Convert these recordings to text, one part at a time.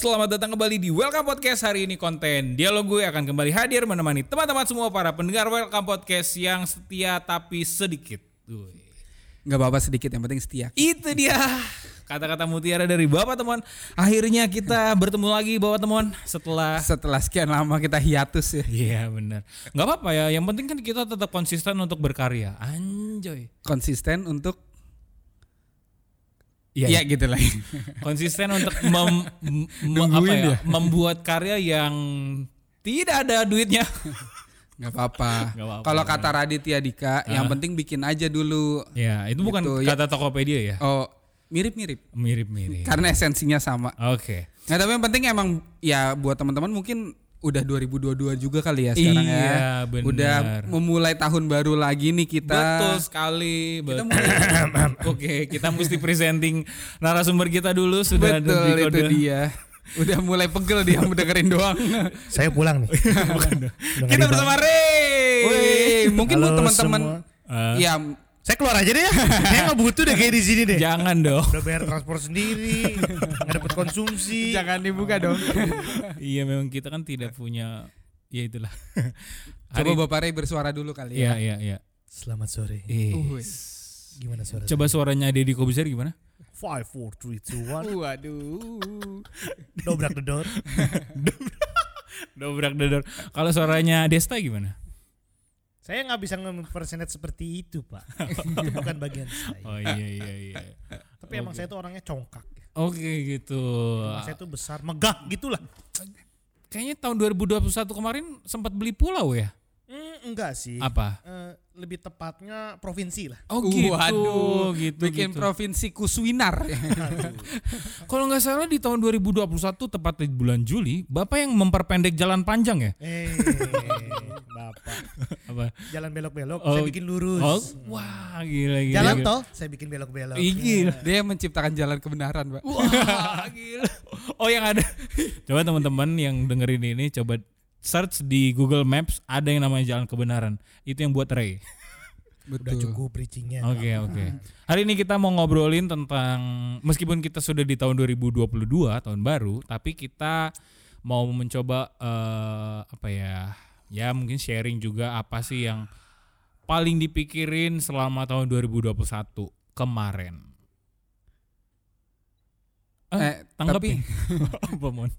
Selamat datang kembali di Welcome Podcast hari ini konten dialog gue akan kembali hadir menemani teman-teman semua para pendengar Welcome Podcast yang setia tapi sedikit. Nggak apa-apa sedikit yang penting setia. Itu dia kata-kata mutiara dari Bapak teman. Akhirnya kita bertemu lagi Bapak teman setelah Setelah sekian lama kita hiatus ya. Iya benar. Nggak apa-apa ya. Yang penting kan kita tetap konsisten untuk berkarya. Anjoy. Konsisten untuk Iya. ya gitu lah. Konsisten untuk mem- m- me- apa ya, ya? membuat karya yang tidak ada duitnya. Nggak apa-apa. Kalau kata Raditya Dika, yang penting bikin aja dulu. ya itu bukan Gitu, ya. kata Tokopedia ya. Oh, mirip-mirip. Mirip-mirip. Karena esensinya sama. Oke. Nah, tapi yang penting emang ya buat teman-teman mungkin udah 2022 juga kali ya sekarang ya. Iya, benar. Udah memulai tahun baru lagi nih kita. Betul sekali. Betul. Oke, kita mesti presenting narasumber kita dulu sudah ada Betul di itu dia. Udah mulai pegel dia dengerin doang. Saya pulang nih. Kita bersama Ray. Wih, mungkin buat teman-teman semua. ya Saya keluar aja deh ya. Saya nggak butuh deh kayak di sini deh. Jangan dong. Udah bayar transport sendiri, nggak dapat konsumsi. jangan dibuka dong. iya, memang kita kan tidak punya ya itulah. Coba Bapak Ray bersuara dulu kali Iya, ya. iya, iya. Selamat sore. Uhuy. Gimana suara? Coba suaranya Deddy Kobuzer gimana? Five, four, three, two, one. Waduh. Dobrak the door. Dobrak dedor. Kalau suaranya Desta gimana? Saya nggak bisa nge-impersonate seperti itu, Pak. itu bukan bagian saya. Oh iya iya iya. Tapi emang saya tuh orangnya congkak. Oke gitu. Emang saya tuh besar, megah gitulah. Kayaknya tahun 2021 kemarin sempat beli pulau ya? Hmm, enggak sih. Apa? Eh, lebih tepatnya provinsi lah. Oh gitu. Waduh, gitu. Bikin gitu. provinsi Kuswinar. Kalau nggak salah di tahun 2021 tepat di bulan Juli, Bapak yang memperpendek jalan panjang ya? Eh, Bapak. Apa? Jalan belok-belok, Oh. saya bikin lurus. Oh, wah gila gila. Jalan gila. tol, saya bikin belok-belok. Ih, gila. Dia yang menciptakan jalan kebenaran, Pak. Wah, gila. Oh, yang ada. Coba teman-teman yang dengerin ini coba search di Google Maps ada yang namanya Jalan Kebenaran. Itu yang buat Ray. Udah Betul. cukup preachingnya. Oke, oke. Hari ini kita mau ngobrolin tentang meskipun kita sudah di tahun 2022, tahun baru, tapi kita mau mencoba eh, apa ya? Ya, mungkin sharing juga apa sih yang paling dipikirin selama tahun 2021 kemarin. Eh, Tanggapi. tapi apa mon?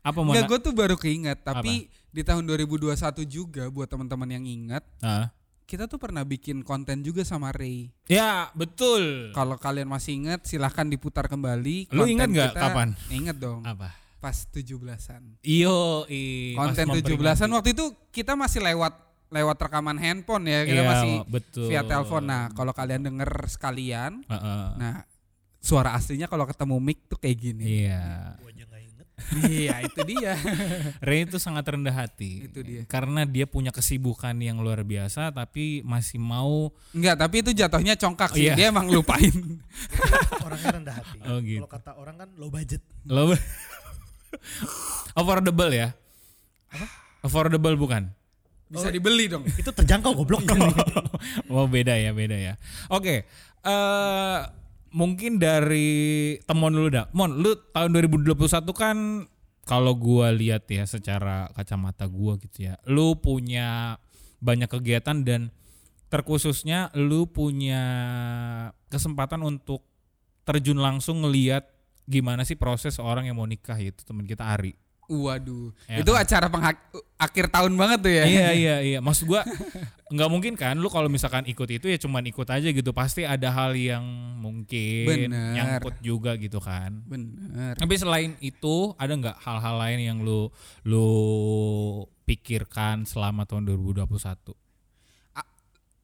Apa mon? enggak gue tuh baru keinget, tapi di tahun 2021 juga buat teman-teman yang ingat, Ah. kita tuh pernah bikin konten juga sama Ray. Ya, betul. Kalau kalian masih ingat, silahkan diputar kembali. Lu ingat nggak kapan? Ingat dong. Apa? Pas 17-an. Iyo, i, konten memperingati. 17-an waktu itu kita masih lewat lewat rekaman handphone ya kita Iya, masih betul. via telepon nah kalau kalian denger sekalian Heeh. nah suara aslinya kalau ketemu mic tuh kayak gini Iya. Iya itu dia Ray itu sangat rendah hati. Itu dia. Karena dia punya kesibukan yang luar biasa tapi masih mau enggak tapi itu jatuhnya congkak sih Iya. dia emang lupain Orangnya rendah hati. Oh, gitu. Kalau kata orang kan low budget. lo affordable ya. Affordable bukan? bisa dibeli dong Itu terjangkau goblok. Oh beda ya, beda ya. Oke, eh mungkin dari Temon dulu dah. Mon, lu tahun 2021 kan kalau gua lihat ya secara kacamata gua gitu ya. Lu punya banyak kegiatan dan terkhususnya lu punya kesempatan untuk terjun langsung ngelihat gimana sih proses orang yang mau nikah itu teman kita Ari. Waduh. Ya itu kan? acara penghak- akhir tahun banget tuh ya? Iya iya iya. Maksud gua nggak mungkin kan lu kalau misalkan ikut itu ya cuman ikut aja gitu. Pasti ada hal yang mungkin Bener. nyangkut juga gitu kan. Bener. Tapi selain itu ada nggak hal-hal lain yang lu lu pikirkan selama tahun 2021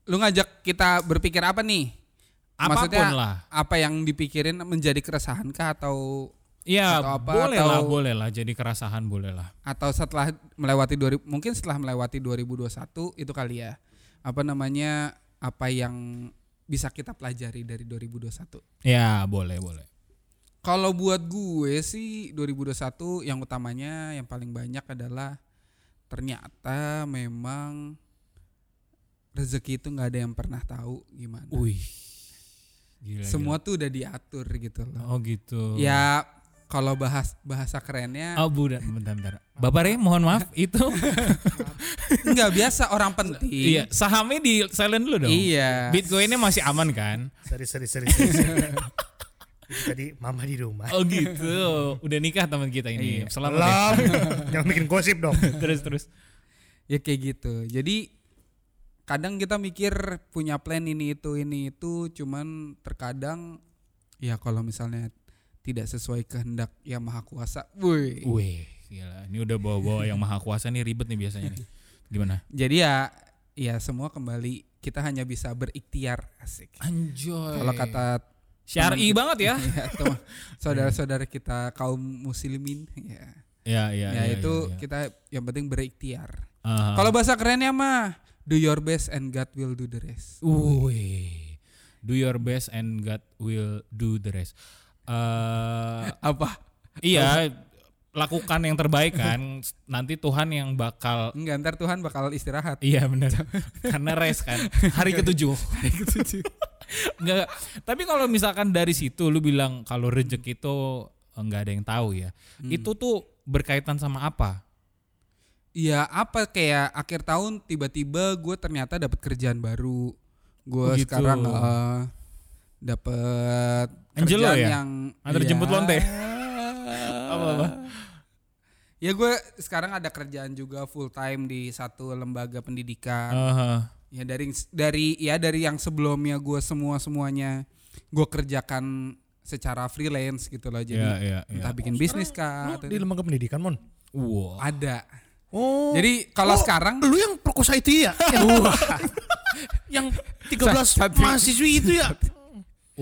lu ngajak kita berpikir apa nih? Apa pun Maksudnya lah. apa yang dipikirin menjadi keresahan kah atau ya atau apa, boleh lah atau- boleh lah. Jadi keresahan boleh lah. Atau setelah melewati 2000 mungkin setelah melewati 2021 itu kali ya. Apa namanya apa yang bisa kita pelajari dari 2021 ya boleh boleh. Kalau buat gue sih 2021 yang utamanya yang paling banyak adalah ternyata memang rezeki itu nggak ada yang pernah tahu gimana. Wih Gila, semua tuh udah diatur gitu gila. loh. Oh gitu. Ya kalau bahas bahasa kerennya Oh, budak, bentar, bentar. Bapak Re, mohon maaf, itu nggak biasa orang penting. iya, sahamnya di silent dulu dong. Iya. Bitcoinnya masih aman kan? Sorry, sorry, sorry. sorry, sorry. Itu tadi mama di rumah. Oh gitu. Udah nikah teman kita ini. Iya. Selamat ya. Jangan bikin gosip dong. terus terus. Ya kayak gitu. Jadi kadang kita mikir punya plan ini itu ini itu cuman terkadang ya kalau misalnya tidak sesuai kehendak yang maha kuasa. Woi. Wih, gila. Ini udah bawa-bawa yang maha kuasa nih ribet nih biasanya nih. Gimana? Jadi ya ya semua kembali kita hanya bisa berikhtiar asik. Anjoy. Kalau kata syar'i banget ya. ya, saudara-saudara kita kaum muslimin ya. Ya, ya, ya, ya, itu ya, ya. kita yang penting berikhtiar. Aha. Kalau bahasa kerennya mah do your best and God will do the rest. Wih. Do your best and God will do the rest. Eh, Apa? iya, lakukan yang terbaik kan. Nanti Tuhan yang bakal Enggak, ntar Tuhan bakal istirahat. Iya benar. Karena rest kan. Hari ketujuh. Hari ketujuh. Enggak. Tapi kalau misalkan dari situ lu bilang kalau rezeki itu enggak ada yang tahu ya. Hmm. Itu tuh berkaitan sama apa? Iya, apa kayak akhir tahun tiba-tiba gue ternyata dapat kerjaan baru. Gue Oh, gitu. sekarang eh, dapat Angelo kerjaan ya? yang Antar Iya. jemput lonte? Apa-apa? Ya gue sekarang ada kerjaan juga full time di satu lembaga pendidikan. Aha. Ya dari dari ya dari yang sebelumnya gue semua semuanya gue kerjakan secara freelance gitu loh. Jadi Iya, iya, iya. entah bikin bisnis kah atau di lembaga pendidikan, Mon. Wow. ada. Oh. Jadi kalau Oh, sekarang lu yang perkosa itu ya? yang 13 Santri. mahasiswi itu ya?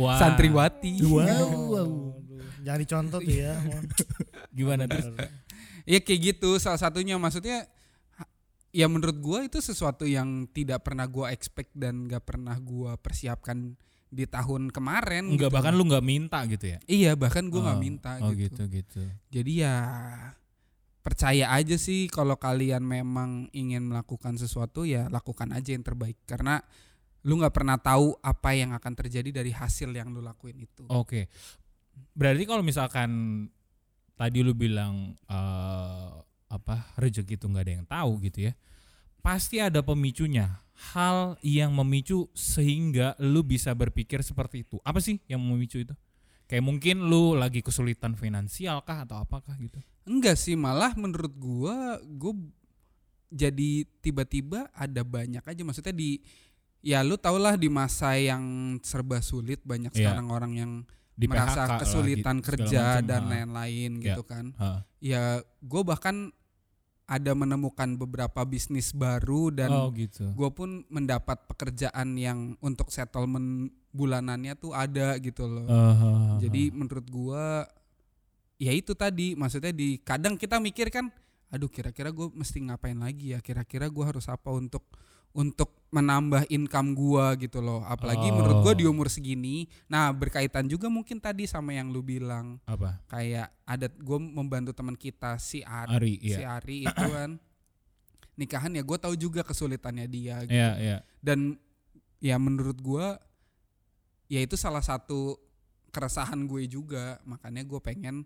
Wah. santriwati. Wow. Jangan dicontoh tuh ya. Gimana terus? Ya kayak gitu salah satunya maksudnya ya menurut gua itu sesuatu yang tidak pernah gua expect dan gak pernah gua persiapkan di tahun kemarin. Enggak gitu. bahkan lu enggak minta gitu ya? Iya bahkan gua nggak Oh, minta Oh gitu. gitu gitu. Jadi ya percaya aja sih kalau kalian memang ingin melakukan sesuatu ya lakukan aja yang terbaik karena lu nggak pernah tahu apa yang akan terjadi dari hasil yang lu lakuin itu. Oke. Berarti kalau misalkan tadi lu bilang eh, apa rezeki itu nggak ada yang tahu gitu ya. Pasti ada pemicunya. Hal yang memicu sehingga lu bisa berpikir seperti itu. Apa sih yang memicu itu? Kayak mungkin lu lagi kesulitan finansial kah atau apakah gitu? Enggak sih, malah menurut gua gua jadi tiba-tiba ada banyak aja maksudnya di ya lu tau lah di masa yang serba sulit banyak Iya. sekarang orang yang Di merasa PHK lah, kesulitan gitu, segala kerja macam. dan lain-lain Iya. gitu kan. ha. Ya gue bahkan ada menemukan beberapa bisnis baru dan oh gitu. gue pun mendapat pekerjaan yang untuk settlement bulanannya tuh ada gitu loh. Uh, ha. Jadi menurut gua ya itu tadi maksudnya di kadang kita mikir kan aduh kira-kira gue mesti ngapain lagi ya kira-kira gua harus apa untuk untuk menambah income gua gitu loh apalagi menurut gua di Oh. umur segini nah berkaitan juga mungkin tadi sama yang lu bilang apa? kayak ada gue membantu teman kita si Ari, Ari, si iya. Ari itu kan nikahan ya gue tahu juga kesulitannya dia gitu Iya, iya. dan ya menurut gua ya itu salah satu keresahan gue juga makanya gue pengen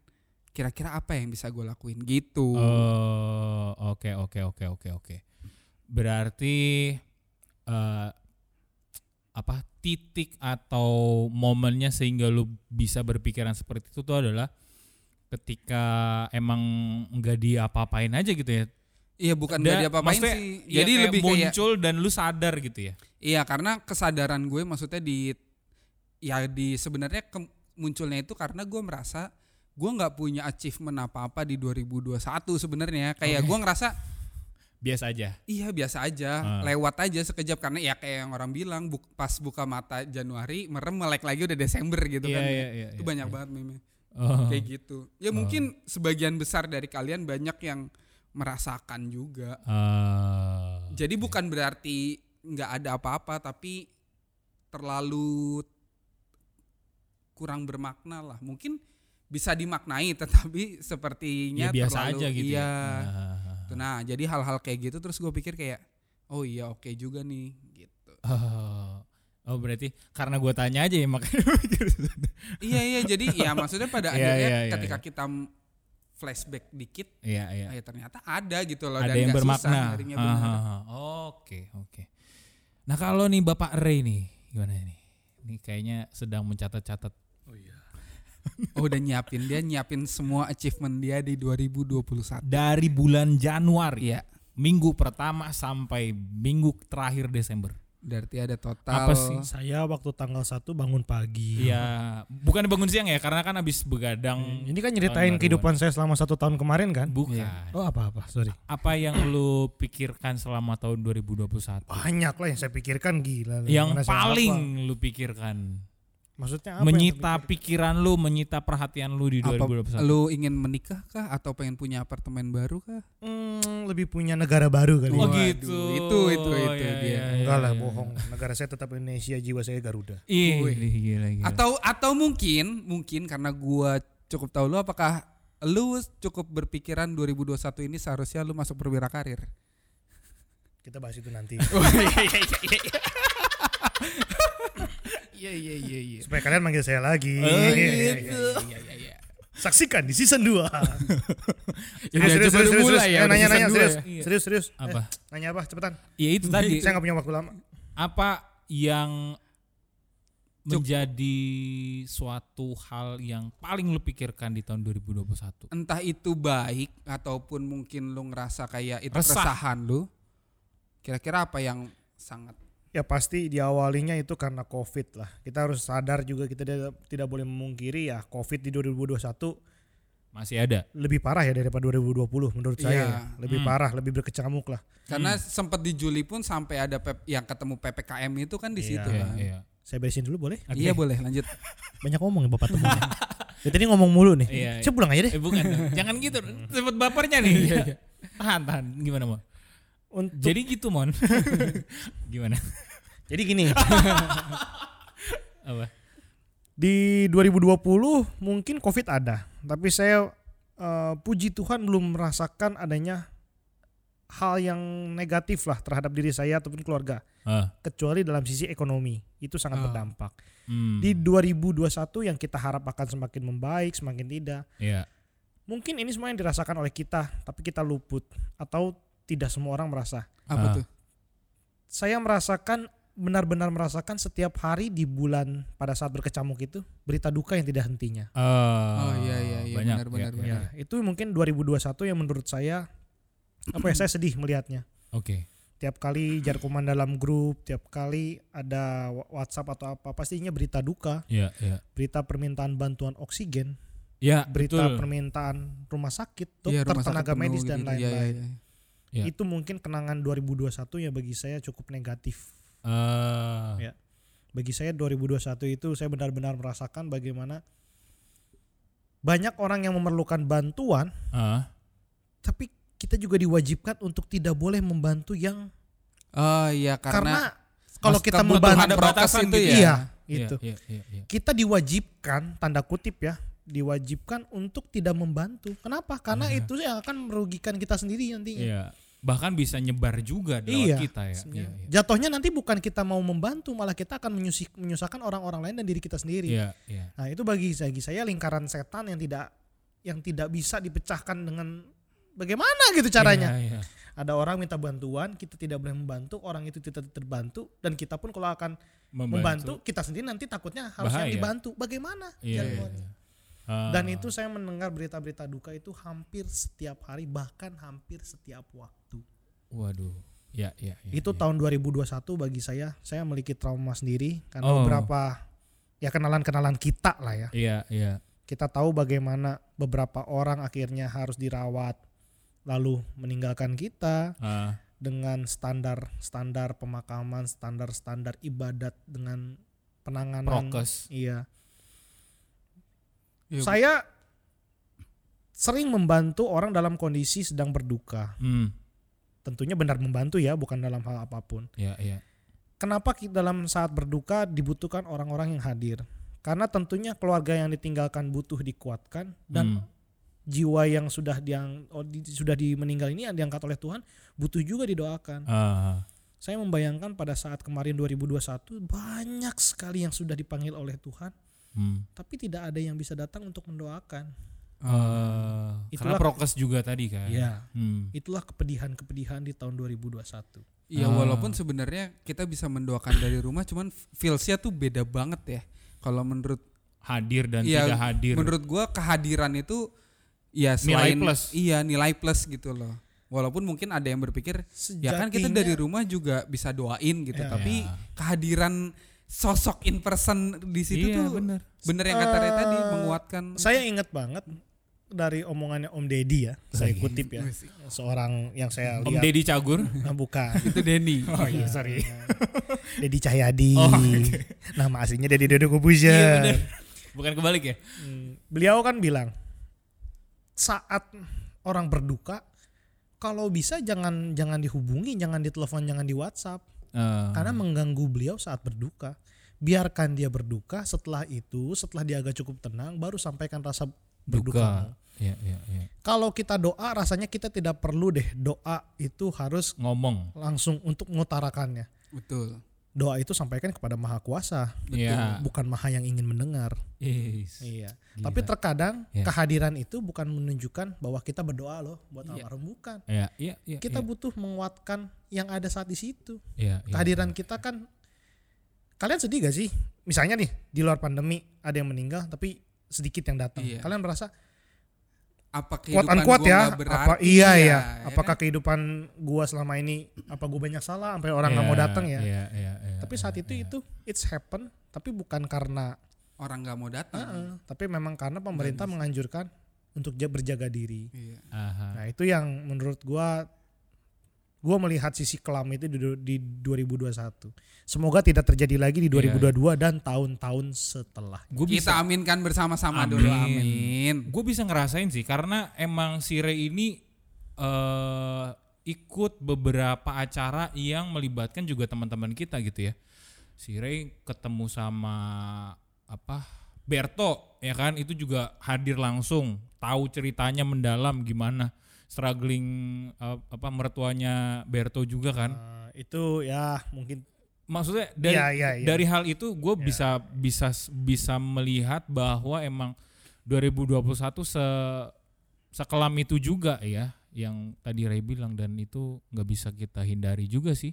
kira-kira apa yang bisa gue lakuin gitu Oh, oke oke oke oke oke. Berarti eh apa titik atau momennya sehingga lu bisa berpikiran seperti itu tuh adalah ketika emang nggak diapa-apain aja gitu ya. iya bukan Da- dari apa-apain maksudnya, sih ya jadi kayak lebih kayak muncul dan lu sadar gitu ya. iya karena kesadaran gue maksudnya di ya di sebenarnya ke- munculnya itu karena gue merasa gue nggak punya achievement apa-apa di 2021 sebenarnya kayak Oke. gue ngerasa Biasa aja. Iya biasa aja, Ah. lewat aja sekejap karena ya kayak yang orang bilang buk, pas buka mata Januari merem melek lagi udah Desember gitu Iya, kan. iya, iya, Itu iya, banyak iya. banget meme Oh. kayak gitu. Ya mungkin sebagian besar dari kalian banyak yang merasakan juga. Ah, Jadi oke. bukan berarti nggak ada apa-apa tapi terlalu kurang bermakna lah. Mungkin bisa dimaknai tetapi ya sepertinya biasa terlalu aja gitu iya. ya. Tuh, Nah, jadi hal-hal kayak gitu terus gue pikir kayak oh iya oke juga nih gitu. Oh, Oh berarti karena gue tanya aja ya makanya mikir. iya iya jadi ya maksudnya pada Iya, akhirnya iya, iya, ketika iya. kita flashback dikit Iya iya. ya ternyata ada gitu loh Ada dan yang susah bermakna. aha. Oke oke. Nah kalau nih Bapak Ray nih gimana nih? Ini kayaknya sedang mencatat-catat. Oh udah nyiapin dia nyiapin semua achievement dia di 2021. Dari bulan Januari, Iya. minggu pertama sampai minggu terakhir Desember. Berarti ada total Apa sih? Saya waktu tanggal 1 bangun pagi. Iya, bukan bangun siang ya, karena kan habis begadang. Ini kan nyeritain kehidupan saya selama satu tahun kemarin kan? Bukan. Iya. Oh apa-apa, sorry. Apa yang lu pikirkan selama tahun 2021? Banyak lah yang saya pikirkan gila. yang paling lu pikirkan? Maksudnya apa? menyita pikiran lu, menyita perhatian lu di apa 2021. lu ingin menikah kah atau pengen punya apartemen baru kah? Hmm, lebih punya negara baru kali. Oh Waduh, gitu. itu, itu, itu Iya, dia. iya, Enggak lah, iya. bohong. Negara saya tetap Indonesia, jiwa saya Garuda. Ih, Wih. gila, gila. Atau atau mungkin mungkin karena gua cukup tahu lu apakah lu cukup berpikiran 2021 ini seharusnya lu masuk perwira karir? Kita bahas itu nanti. Iya iya iya iya. Supaya kalian manggil saya lagi. Oh, Iya, gitu. iya, iya. Iya iya iya. Saksikan di season 2. Udah coba lu mulai ya, Eh, nanya, season nanya, dua serius, ya. serius, serius. Apa? Eh, nanya apa? Cepetan. Ya itu tadi. Saya nggak punya waktu lama. apa yang menjadi suatu hal yang paling lu pikirkan di tahun 2021? Entah itu baik ataupun mungkin lu ngerasa kayak itu Resah. keresahan lu. Kira-kira apa yang sangat Ya pasti diawalinya itu karena COVID lah. Kita harus sadar juga kita tidak, boleh memungkiri ya COVID di 2021 Masih ada. lebih parah ya daripada 2020 menurut saya. Iya. ya. Lebih Hmm. parah, lebih berkecamuk lah. karena sempat di Juli pun sampai ada pep, yang ketemu PPKM itu kan di Iya. situ Iya, kan. iya. Saya beresin dulu boleh? Oke. Iya boleh lanjut. Banyak ngomong ya Bapak temannya. ya, tadi ngomong mulu nih. Iya, Coba pulang aja deh. Eh bukan, jangan gitu. Cepet bapernya nih. tahan, tahan. Gimana, Mon? Untuk, Jadi gitu, Mon. Gimana? Jadi gini, Apa? di 2020 mungkin COVID ada, tapi saya eh, puji Tuhan belum merasakan adanya hal yang negatif lah terhadap diri saya ataupun keluarga, Ah, kecuali dalam sisi ekonomi itu sangat Ah. berdampak. hmm. Di 2021 yang kita harap akan semakin membaik, semakin tidak. Iya. Mungkin ini semua yang dirasakan oleh kita, tapi kita luput atau tidak semua orang merasa. Apa Ah. tuh? Saya merasakan benar-benar merasakan setiap hari di bulan pada saat berkecamuk itu berita duka yang tidak hentinya. Oh, iya, iya, iya, banyak. benar, benar, ya, benar. ya. Ya, itu mungkin 2021 yang menurut saya apa ya saya sedih melihatnya. Oke. Tiap kali jarkuman dalam grup, tiap kali ada WhatsApp atau apa pastinya berita duka, Iya, iya. berita permintaan bantuan oksigen, Ya, berita betul. permintaan rumah sakit, Iya, dokter, rumah sakit tenaga penuh medis dan gitu-gitu. Iya, lain-lain. iya, iya. Iya. Itu mungkin kenangan 2021 ya bagi saya cukup negatif. Ah, Ya. Bagi saya 2021 itu saya benar-benar merasakan bagaimana banyak orang yang memerlukan bantuan, ah, tapi kita juga diwajibkan untuk tidak boleh membantu yang Oh iya karena, karena, kalau kita membantu ada prokes batasan itu gitu ya. iya, iya, itu. iya, iya, iya. Kita diwajibkan tanda kutip ya, diwajibkan untuk tidak membantu. Kenapa? Karena Iya. itu yang akan merugikan kita sendiri nantinya. Iya. Bahkan bisa nyebar juga lewat Iya. kita ya. Sebenarnya. Iya, iya. Jatuhnya nanti bukan kita mau membantu, malah kita akan menyusik, menyusahkan orang-orang lain dan diri kita sendiri. Iya, iya. Nah itu bagi bagi saya lingkaran setan yang tidak yang tidak bisa dipecahkan dengan bagaimana gitu caranya. Iya, iya. Ada orang minta bantuan, kita tidak boleh membantu, orang itu tidak terbantu dan kita pun kalau akan membantu, kita sendiri nanti takutnya harus yang Bahaya. dibantu. Bagaimana? Iya, iya, iya. Ah. Dan itu saya mendengar berita-berita duka itu hampir setiap hari bahkan hampir setiap waktu. Waduh. Ya, ya, ya. itu ya. tahun 2021 bagi saya, saya memiliki trauma sendiri karena Oh. beberapa ya kenalan-kenalan kita lah ya. Iya, iya. kita tahu bagaimana beberapa orang akhirnya harus dirawat lalu meninggalkan kita Ah, dengan standar standar pemakaman standar standar ibadat dengan penanganan prokes. iya Iya, saya sering membantu orang dalam kondisi sedang berduka Hmm. tentunya benar membantu ya bukan dalam hal apa pun Iya, iya. kenapa kita dalam saat berduka dibutuhkan orang-orang yang hadir karena tentunya keluarga yang ditinggalkan butuh dikuatkan dan Hmm. jiwa yang sudah diang oh, di- sudah di meninggal ini yang diangkat oleh Tuhan butuh juga didoakan. Ah, Saya membayangkan pada saat kemarin 2021 banyak sekali yang sudah dipanggil oleh Tuhan, Hmm. tapi tidak ada yang bisa datang untuk mendoakan. Eh, karena Itulah- prokes juga tadi kan. Ya, Hmm. itulah kepedihan-kepedihan di tahun 2021. Iya Ah. walaupun sebenarnya kita bisa mendoakan dari rumah cuman feelsnya tuh beda banget ya. Kalau menurut Hadir dan Iya, tidak hadir. menurut gua kehadiran itu ya Nilai selain plus. iya nilai plus gitu loh. Walaupun mungkin ada yang berpikir ya kan kita Sejatinya- dari rumah juga bisa doain gitu, Ya. tapi Ya. kehadiran sosok in person di situ Iya, tuh bener. bener yang kata Ray Eh, tadi menguatkan Saya ingat banget dari omongannya Om Deddy ya, saya Oke. kutip ya, seorang yang saya Om lihat, Deddy Cagur. Nah, bukan, itu Denny. Oh iya, sorry. Deddy Cahyadi, Oh, nama aslinya Deddy Dodo Kobuzer. Iya. Bukan kebalik ya? Hmm, Beliau kan bilang saat orang berduka kalau bisa jangan jangan dihubungi, jangan ditelepon, jangan di WhatsApp Eh, karena mengganggu beliau saat berduka. Biarkan dia berduka, setelah itu setelah dia agak cukup tenang baru sampaikan rasa berduka. duka. Iya, iya, iya. Kalau kita doa rasanya kita tidak perlu deh doa itu harus Ngomong. langsung untuk mengutarakannya. Betul. Doa itu sampaikan kepada Maha Kuasa, Iya. bukan Maha yang ingin mendengar. Yes. Iya. Gila. Tapi terkadang Ya. kehadiran itu bukan menunjukkan bahwa kita berdoa loh buat Iya. almarhum bukan. Iya, iya, iya. Kita iya, butuh menguatkan yang ada saat di situ. iya, iya. Kehadiran kita kan kalian sedih gak sih? Misalnya nih di luar pandemi ada yang meninggal tapi sedikit yang datang. Iya. Kalian merasa Apa kuat kehidupan kuat gua ya? nggak berarti Apa iya ya? ya Apakah kan? kehidupan gua selama ini apa gua banyak salah sampai orang nggak mau Iya, datang ya? Iya, iya, iya. Tapi saat itu iya. itu it's happen tapi bukan karena orang nggak mau datang? Heeh, tapi memang karena pemerintah bisa. menganjurkan untuk ja- berjaga diri. Iya. Aha. Nah, itu yang menurut gua gua melihat sisi kelam itu di, di 2021. Semoga tidak terjadi lagi di Iya. 2022 dan tahun-tahun setelah. Gue Kita bisa aminkan bersama-sama Amin. dulu amin. gue bisa ngerasain sih karena emang si Ray ini eh ikut beberapa acara yang melibatkan juga teman-teman kita gitu ya. Si Ray ketemu sama apa Berto ya kan itu juga hadir langsung tahu ceritanya mendalam gimana struggling eh, apa mertuanya Berto juga kan. Eh, itu ya mungkin Maksudnya dari Iya, iya, iya. dari hal itu gue Iya. bisa bisa bisa melihat bahwa emang 2021 se sekelam itu juga ya yang tadi Ray bilang dan itu nggak bisa kita hindari juga sih.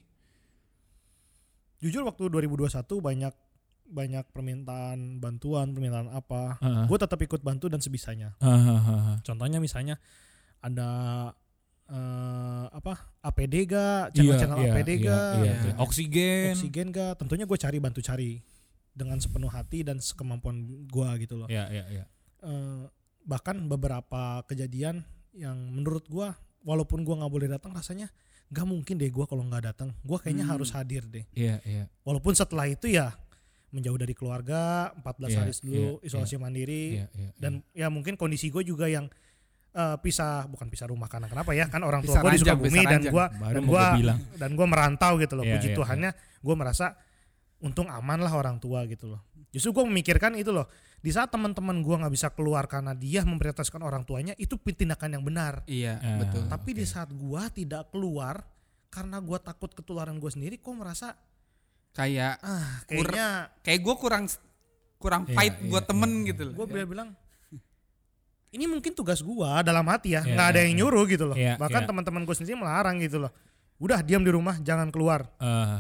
jujur waktu 2021 banyak banyak permintaan bantuan, permintaan apa. Heeh. Gue tetap ikut bantu dan sebisanya. Hahaha. Contohnya misalnya ada eh, apa APD ga, Iya, channel-channel iya, APD iya, ga, iya, Iya. iya. Oksigen. oksigen ga, tentunya gue cari bantu cari dengan sepenuh hati dan sekemampuan gue gitu loh. Ya, ya, ya. Eh, bahkan beberapa kejadian yang menurut gua walaupun gua nggak boleh datang rasanya nggak mungkin deh gua kalau nggak datang gua kayaknya Hmm. harus hadir deh Iya, iya. walaupun setelah itu ya menjauh dari keluarga 14 Iya, hari dulu iya, isolasi mandiri Iya, iya. dan ya mungkin kondisi gue juga yang eh, pisah bukan pisah rumah karena kenapa ya kan orang tua gue di Sukabumi dan Baru dan mau gua gua bilang. dan gua merantau gitu loh Iya, puji iya, Tuhannya gue merasa untung aman lah orang tua gitu loh justru gue memikirkan itu loh di saat teman-teman gua nggak bisa keluar karena dia memprioritaskan orang tuanya itu tindakan yang benar Iya, Ah. betul. tapi di oke. saat gua tidak keluar karena gua takut ketularan gue sendiri kok merasa Kayak ah Kur- kayaknya kayak gue kurang kurang Iya, fight iya, buat temen iya, gitu loh. gue bilang ini mungkin tugas gua dalam hati ya Iya, nggak ada iya, yang iya. nyuruh gitu loh Iya, bahkan iya. teman-teman gue sendiri melarang gitu loh udah diam di rumah jangan keluar Eh,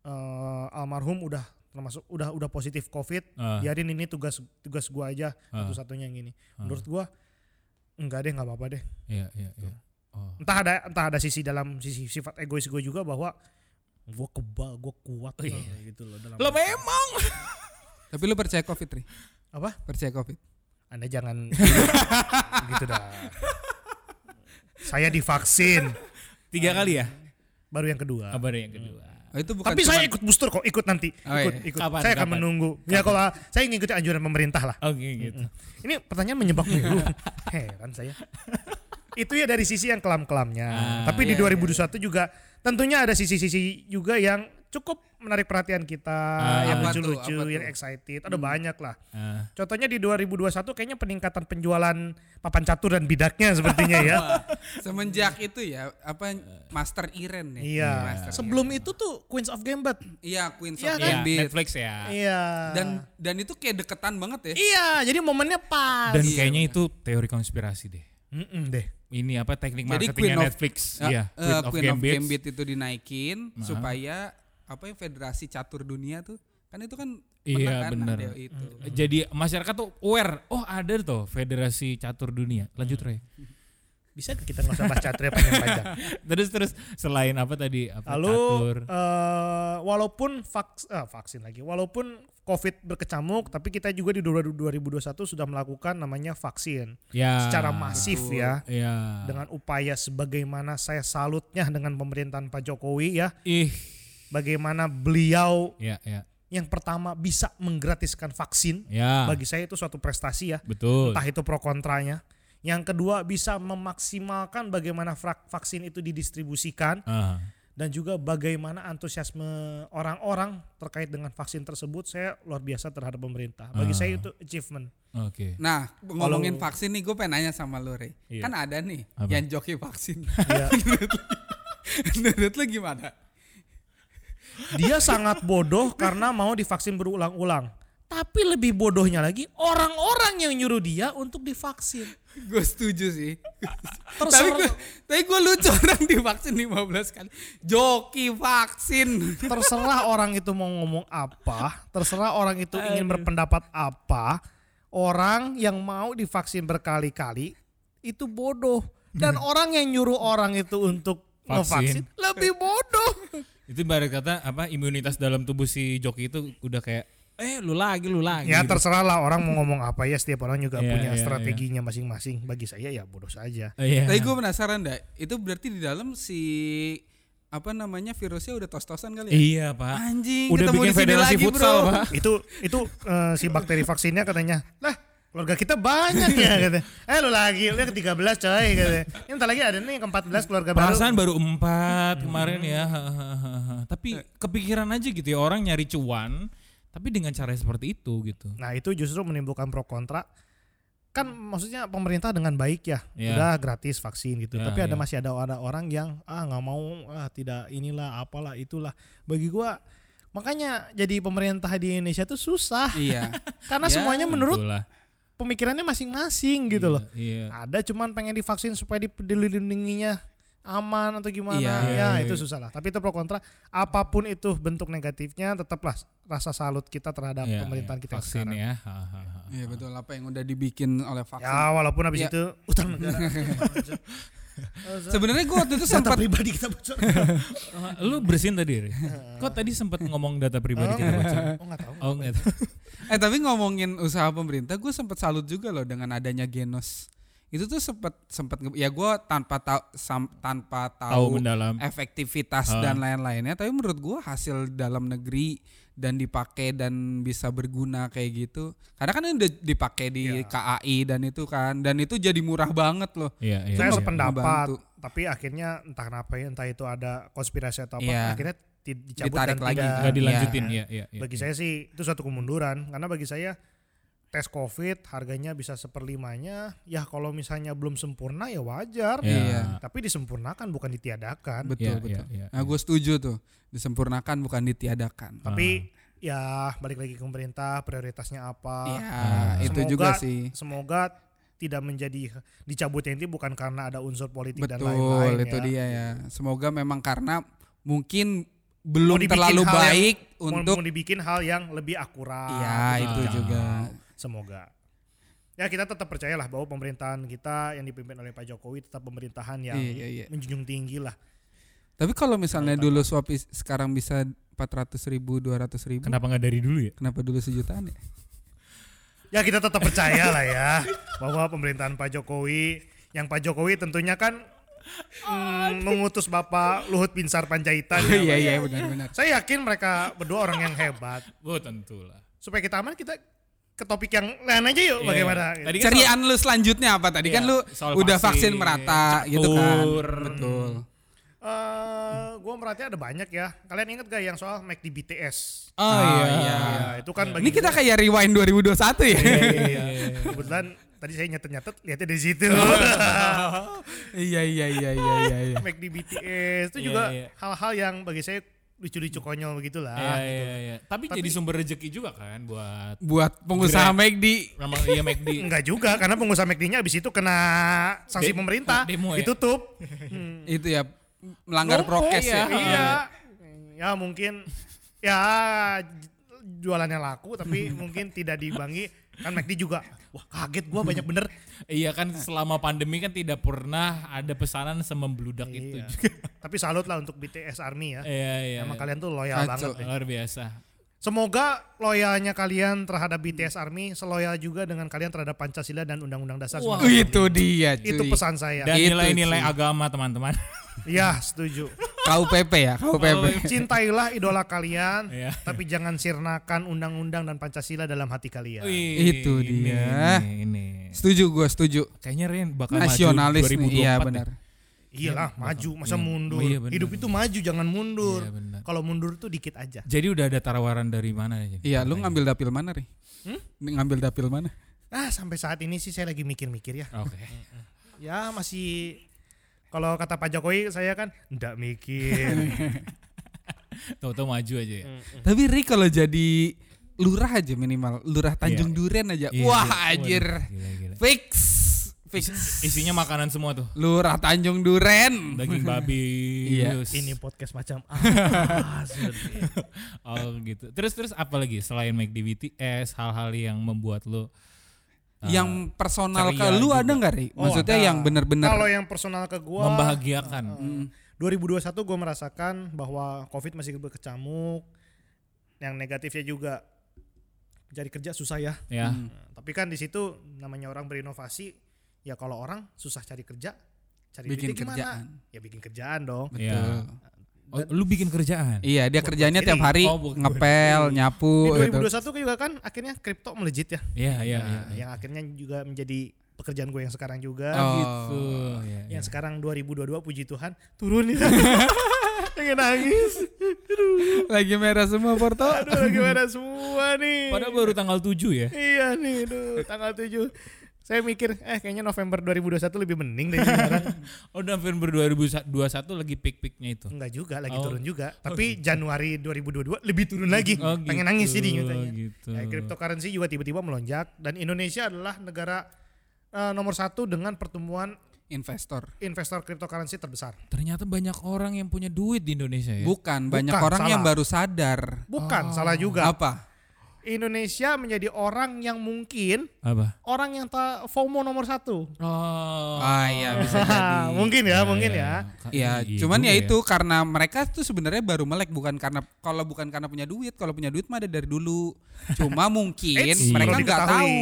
Eh, almarhum udah termasuk udah udah positif covid eh, biarin ini tugas tugas gua aja Ah. satu-satunya yang ini Ah. menurut gua enggak deh nggak apa-apa deh Iya, iya, iya. Oh. entah ada entah ada sisi dalam sisi sifat egois gue juga bahwa gua kebal gua kuat Oh, iya. gitu loh dalam Lo memang. Tapi lu percaya covid, Ri? apa Percaya covid? Anda jangan gitu dah saya divaksin Tiga kali ya? baru yang kedua Kabar yang kedua. Oh, itu bukan tapi saya cuman- ikut booster kok ikut nanti Oh, ikut iya. ikut Kapan, saya akan kapan? menunggu ya kalau saya ngikutin anjuran pemerintah lah Oke gitu. Ini pertanyaan menyebab mulu. Heran saya. Itu ya dari sisi yang kelam-kelamnya. Ah, Tapi di iya, 2021 juga tentunya ada sisi-sisi juga yang cukup menarik perhatian kita, Ah. yang lucu-lucu, yang excited, ada banyak lah. Ah. Contohnya di 2021 kayaknya peningkatan penjualan papan catur dan bidaknya sepertinya ya. Semenjak itu ya apa Master Iren ya. Iya. Master Sebelum itu tuh Queens of Gambit. Iren. Iya Queens Iya of kan? Iya, Gambit. Netflix ya. Iya. Dan dan itu kayak deketan banget ya. iya, jadi momennya pas. Dan Iya, kayaknya itu teori konspirasi deh. Mm-mm deh. Ini apa teknik marketingnya Queen of- Netflix? Ya, Iya, eh, Queen, of, Gambit. Gambit. itu dinaikin Nah. supaya apa ya federasi catur dunia tuh kan itu kan Iya, kan bener. ada itu. Jadi masyarakat tuh aware, oh ada tuh Federasi Catur Dunia. Lanjut Ray. Bisa nggak kita nggak usah bahas catur ya panjang-panjang. terus terus selain apa tadi? Apa Lalu catur? eh, walaupun vaks, eh, vaksin lagi, walaupun COVID berkecamuk, tapi kita juga di 2021 sudah melakukan namanya vaksin Ya. secara masif betul. ya. Ya. Dengan upaya sebagaimana saya salutnya dengan pemerintahan Pak Jokowi ya, Ih, bagaimana beliau ya ya. yang pertama bisa menggratiskan vaksin, Ya. bagi saya itu suatu prestasi ya. betul. Entah itu pro kontranya. Yang kedua bisa memaksimalkan bagaimana frak- vaksin itu didistribusikan Ah. dan juga bagaimana antusiasme orang-orang terkait dengan vaksin tersebut saya luar biasa terhadap pemerintah. Bagi Ah. saya itu achievement. Oke. Nah, ngomongin Kalau- vaksin nih gue pengen nanya sama lo Re. Iya. Kan ada nih Apa? yang joki vaksin. Dia, Menurut lo gimana? Dia sangat bodoh karena mau divaksin berulang-ulang. Tapi lebih bodohnya lagi orang-orang yang nyuruh dia untuk divaksin. gue setuju sih. tapi Terserah, gue tapi gue lucu orang divaksin 15 kali. Joki vaksin. terserah orang itu mau ngomong apa, terserah orang itu ingin berpendapat apa. Orang yang mau divaksin berkali-kali itu bodoh. Dan orang yang nyuruh orang itu untuk Vaksin. ngevaksin lebih bodoh. Itu ibarat kata apa imunitas dalam tubuh si joki itu udah kayak eh lu lagi lu lagi. Ya gitu. terserah lah orang mau ngomong apa ya setiap orang juga Iya, punya iya, strateginya masing-masing. Bagi saya ya bodoh saja. Iya. Tapi gue penasaran dah, itu berarti di dalam si apa namanya virusnya udah tos-tosan kali ya? Iya, Pak. Anjing, Udah ketemu bikin di sini federasi lagi, futsal, bro. Pak. itu itu eh, si bakteri vaksinnya katanya lah keluarga kita banyak ya katanya. Eh lu lagi, lu yang ke-13 coy katanya. Ini entar lagi ada nih yang ke-14 keluarga baru. Perasaan baru empat kemarin ya. Tapi kepikiran aja gitu ya orang nyari cuan, tapi dengan cara seperti itu gitu. Nah, itu justru menimbulkan pro kontra. Kan maksudnya pemerintah dengan baik ya, Iya. udah gratis vaksin gitu. Ya, Tapi ada ya. masih ada ada orang yang ah nggak mau, ah tidak inilah apalah itulah. Bagi gua makanya jadi pemerintah di Indonesia tuh susah Iya. karena Ya, semuanya menurut Itulah. Pemikirannya masing-masing gitu loh. Iya. Ada cuman pengen divaksin supaya dilindunginya aman atau gimana Iya. ya Iya, itu iya. susah lah tapi itu pro kontra apa pun itu bentuk negatifnya tetaplah rasa salut kita terhadap Iya, pemerintahan iya. kita vaksin sekarang ya. Iya betul apa yang udah dibikin oleh vaksin. ya walaupun habis Ya. itu utang negara Sebenarnya gue waktu itu data sempat pribadi kita bocor Lu bersihin tadi, Ri? Kok tadi sempat ngomong data pribadi kita bocor? oh nggak tahu Oh enggak. tahu. eh tapi ngomongin usaha pemerintah, gue sempat salut juga loh dengan adanya Genos. Itu tuh sempat sempat ya gue tanpa tahu tanpa Tahu tahu mendalam. efektivitas Ah. dan lain-lainnya, tapi menurut gue hasil dalam negeri dan dipakai dan bisa berguna kayak gitu. Karena kan udah dipakai di Iya. KAI dan itu kan, dan itu jadi murah banget loh. Iya, iya. saya iya. sependapat Ngebantu. tapi akhirnya entah kenapa ya entah itu ada konspirasi atau apa Iya. akhirnya dicabut Ditarik dan lagi. tidak Enggak dilanjutin Iya. ya, iya, iya. bagi saya sih itu suatu kemunduran karena bagi saya tes covid harganya bisa seperlimanya ya kalau misalnya belum sempurna ya wajar Iya. Iya. tapi disempurnakan bukan ditiadakan Betul Iya, betul. iya, iya, Nah gue setuju tuh, disempurnakan bukan ditiadakan. tapi ya balik lagi ke pemerintah prioritasnya apa Iya, Ah. itu Semoga- juga sih. semoga tidak menjadi dicabutnya ini bukan karena ada unsur politik dan Betul, lain-lain itu ya. dia ya. Semoga memang karena mungkin belum terlalu yang- baik Mau- untuk mau dibikin hal yang lebih akurat Iya, itu Ah. juga. Semoga ya kita tetap percayalah bahwa pemerintahan kita yang dipimpin oleh Pak Jokowi tetap pemerintahan yang Iya, iya. menjunjung tinggi lah Tapi kalau misalnya dulu swap is- sekarang bisa 400 ribu, 200 ribu, Kenapa nggak dari dulu ya? kenapa dulu sejutaan ya? ya kita tetap percaya lah ya bahwa pemerintahan Pak Jokowi yang Pak Jokowi tentunya kan mm, mengutus Bapak Luhut Binsar Panjaitan ya, Iya, iya benar-benar. saya yakin mereka berdua orang yang hebat Oh tentulah. supaya kita aman kita ke topik yang lain aja yuk Iya. bagaimana Tadi kan Ceriaan lu selanjutnya apa tadi kan Iya, lu soal udah vaksin, vaksin merata gitu kan. catur. Betul. Eh, gua merhatiin ada banyak ya. Kalian inget gak yang soal McD BTS? Oh, Ah, iya. iya. Ya, itu kan bagi Ini kita kayak rewind 2021 ya. Iya, iya, iya. Kebetulan tadi saya nyatet-nyatet lihatnya di situ. Iya iya iya iya iya. iya. McD BTS itu Iya, juga iya. hal-hal yang bagi saya lucu-lucu konyol begitulah. Iya, iya, iya. Tapi, Tapi- jadi sumber rezeki juga kan buat Buat pengusaha. McD. nama iya McD. Enggak juga karena pengusaha McD-nya abis itu kena sanksi De- pemerintah, demo ya? ditutup. Hmm. Itu ya melanggar prokes iya. ya. Iya. Ya mungkin ya jualannya laku tapi mungkin tidak dibangi kan McD juga wah kaget gua banyak bener Iya kan selama pandemi kan tidak pernah ada pesanan semembludak itu. Iya. tapi salut lah untuk BTS Army ya Iya iya. emang iya. kalian tuh loyal Kacau. banget luar biasa. Semoga loyalnya kalian terhadap BTS Army seloyal juga dengan kalian terhadap Pancasila dan Undang-Undang Dasar Wah. 1945. Itu dia cuy. itu pesan saya Dan nilai-nilai agama teman-teman. ya setuju KUPP ya, KUPP. cintailah idola kalian Iya. tapi jangan sirnakan undang-undang dan Pancasila dalam hati kalian Wih, Itu dia. Ini, ini. Setuju gue, setuju. Kayaknya Ren bakal Nasionalis maju 2024 nih. Iya benar. Iyalah, maju, masa Iya. mundur. Iya bener. Hidup itu maju, jangan mundur. Iya. Kalau mundur tuh dikit aja. Jadi udah ada tawaran dari mana ya? Iya, lu ngambil dapil mana, Ri? Hmm? Ngambil dapil mana? Nah, sampai saat ini sih saya lagi mikir-mikir ya. Oke. Ya masih kalau kata Pak Jokowi saya kan enggak mikir. Tahu-tahu maju aja ya. Tapi Ri kalau jadi lurah aja minimal, lurah Tanjung Duren aja. Iya, Wah, iya. anjir. Waduh, gila, gila. Fix. Fix. Isinya makanan semua tuh. Lurah Tanjung Duren. Daging babi. Iya. terus- ini podcast macam apa? Oh gitu. Terus terus apa lagi selain McD BTS hal-hal yang membuat lo uh, yang personal ke lu juga. ada nggak, Ri? Oh, Maksudnya ada. yang benar-benar Kalau yang personal ke gua membahagiakan? Hmm. 2021 gue merasakan bahwa COVID masih berkecamuk. Yang negatifnya juga cari kerja susah ya. Ya. Hmm. Tapi kan di situ namanya orang berinovasi, ya kalau orang susah cari kerja, cari bikin duitnya gimana? kerjaan. Ya bikin kerjaan dong. Betul. Iya. Oh, lu bikin kerjaan? Iya, dia Buat kerjanya tiap hari Oh, buat ngepel, Di nyapu gitu. 2021 kan juga kan akhirnya kripto melejit ya. Iya, iya, Nah, iya. Yang akhirnya juga menjadi pekerjaan gue yang sekarang juga. Oh. Gitu. Iya, iya. Yang sekarang 2022 puji Tuhan turun ya. Pengen nangis. Lagi merah semua Porto. Aduh gimana semua nih. Padahal baru tanggal 7 ya. Iya nih, duh, tanggal 7. Saya mikir, eh kayaknya November 2021 lebih mending deh sekarang. Oh, November 2021 lagi pik-piknya itu. Enggak juga, lagi Oh. turun juga. Tapi Januari 2022 lebih turun lagi. Oh, Pengen gitu. nangis jadi nyatanya. Gitu. Ya, cryptocurrency juga tiba-tiba melonjak dan Indonesia adalah negara eh, nomor satu dengan pertumbuhan Investor. investor cryptocurrency terbesar. Ternyata banyak orang yang punya duit di Indonesia ya. Bukan, banyak Bukan, orang salah. yang baru sadar. Bukan, Oh. salah juga. Apa? Indonesia menjadi orang yang mungkin Apa? orang yang ta- FOMO nomor satu. Oh. Ah iya bisa jadi. mungkin ya, mungkin ya. Iya, cuman ya itu karena mereka tuh sebenarnya baru melek bukan karena kalau bukan karena punya duit, kalau punya duit mah ada dari dulu. Cuma mungkin Eits, mereka nggak diketahui,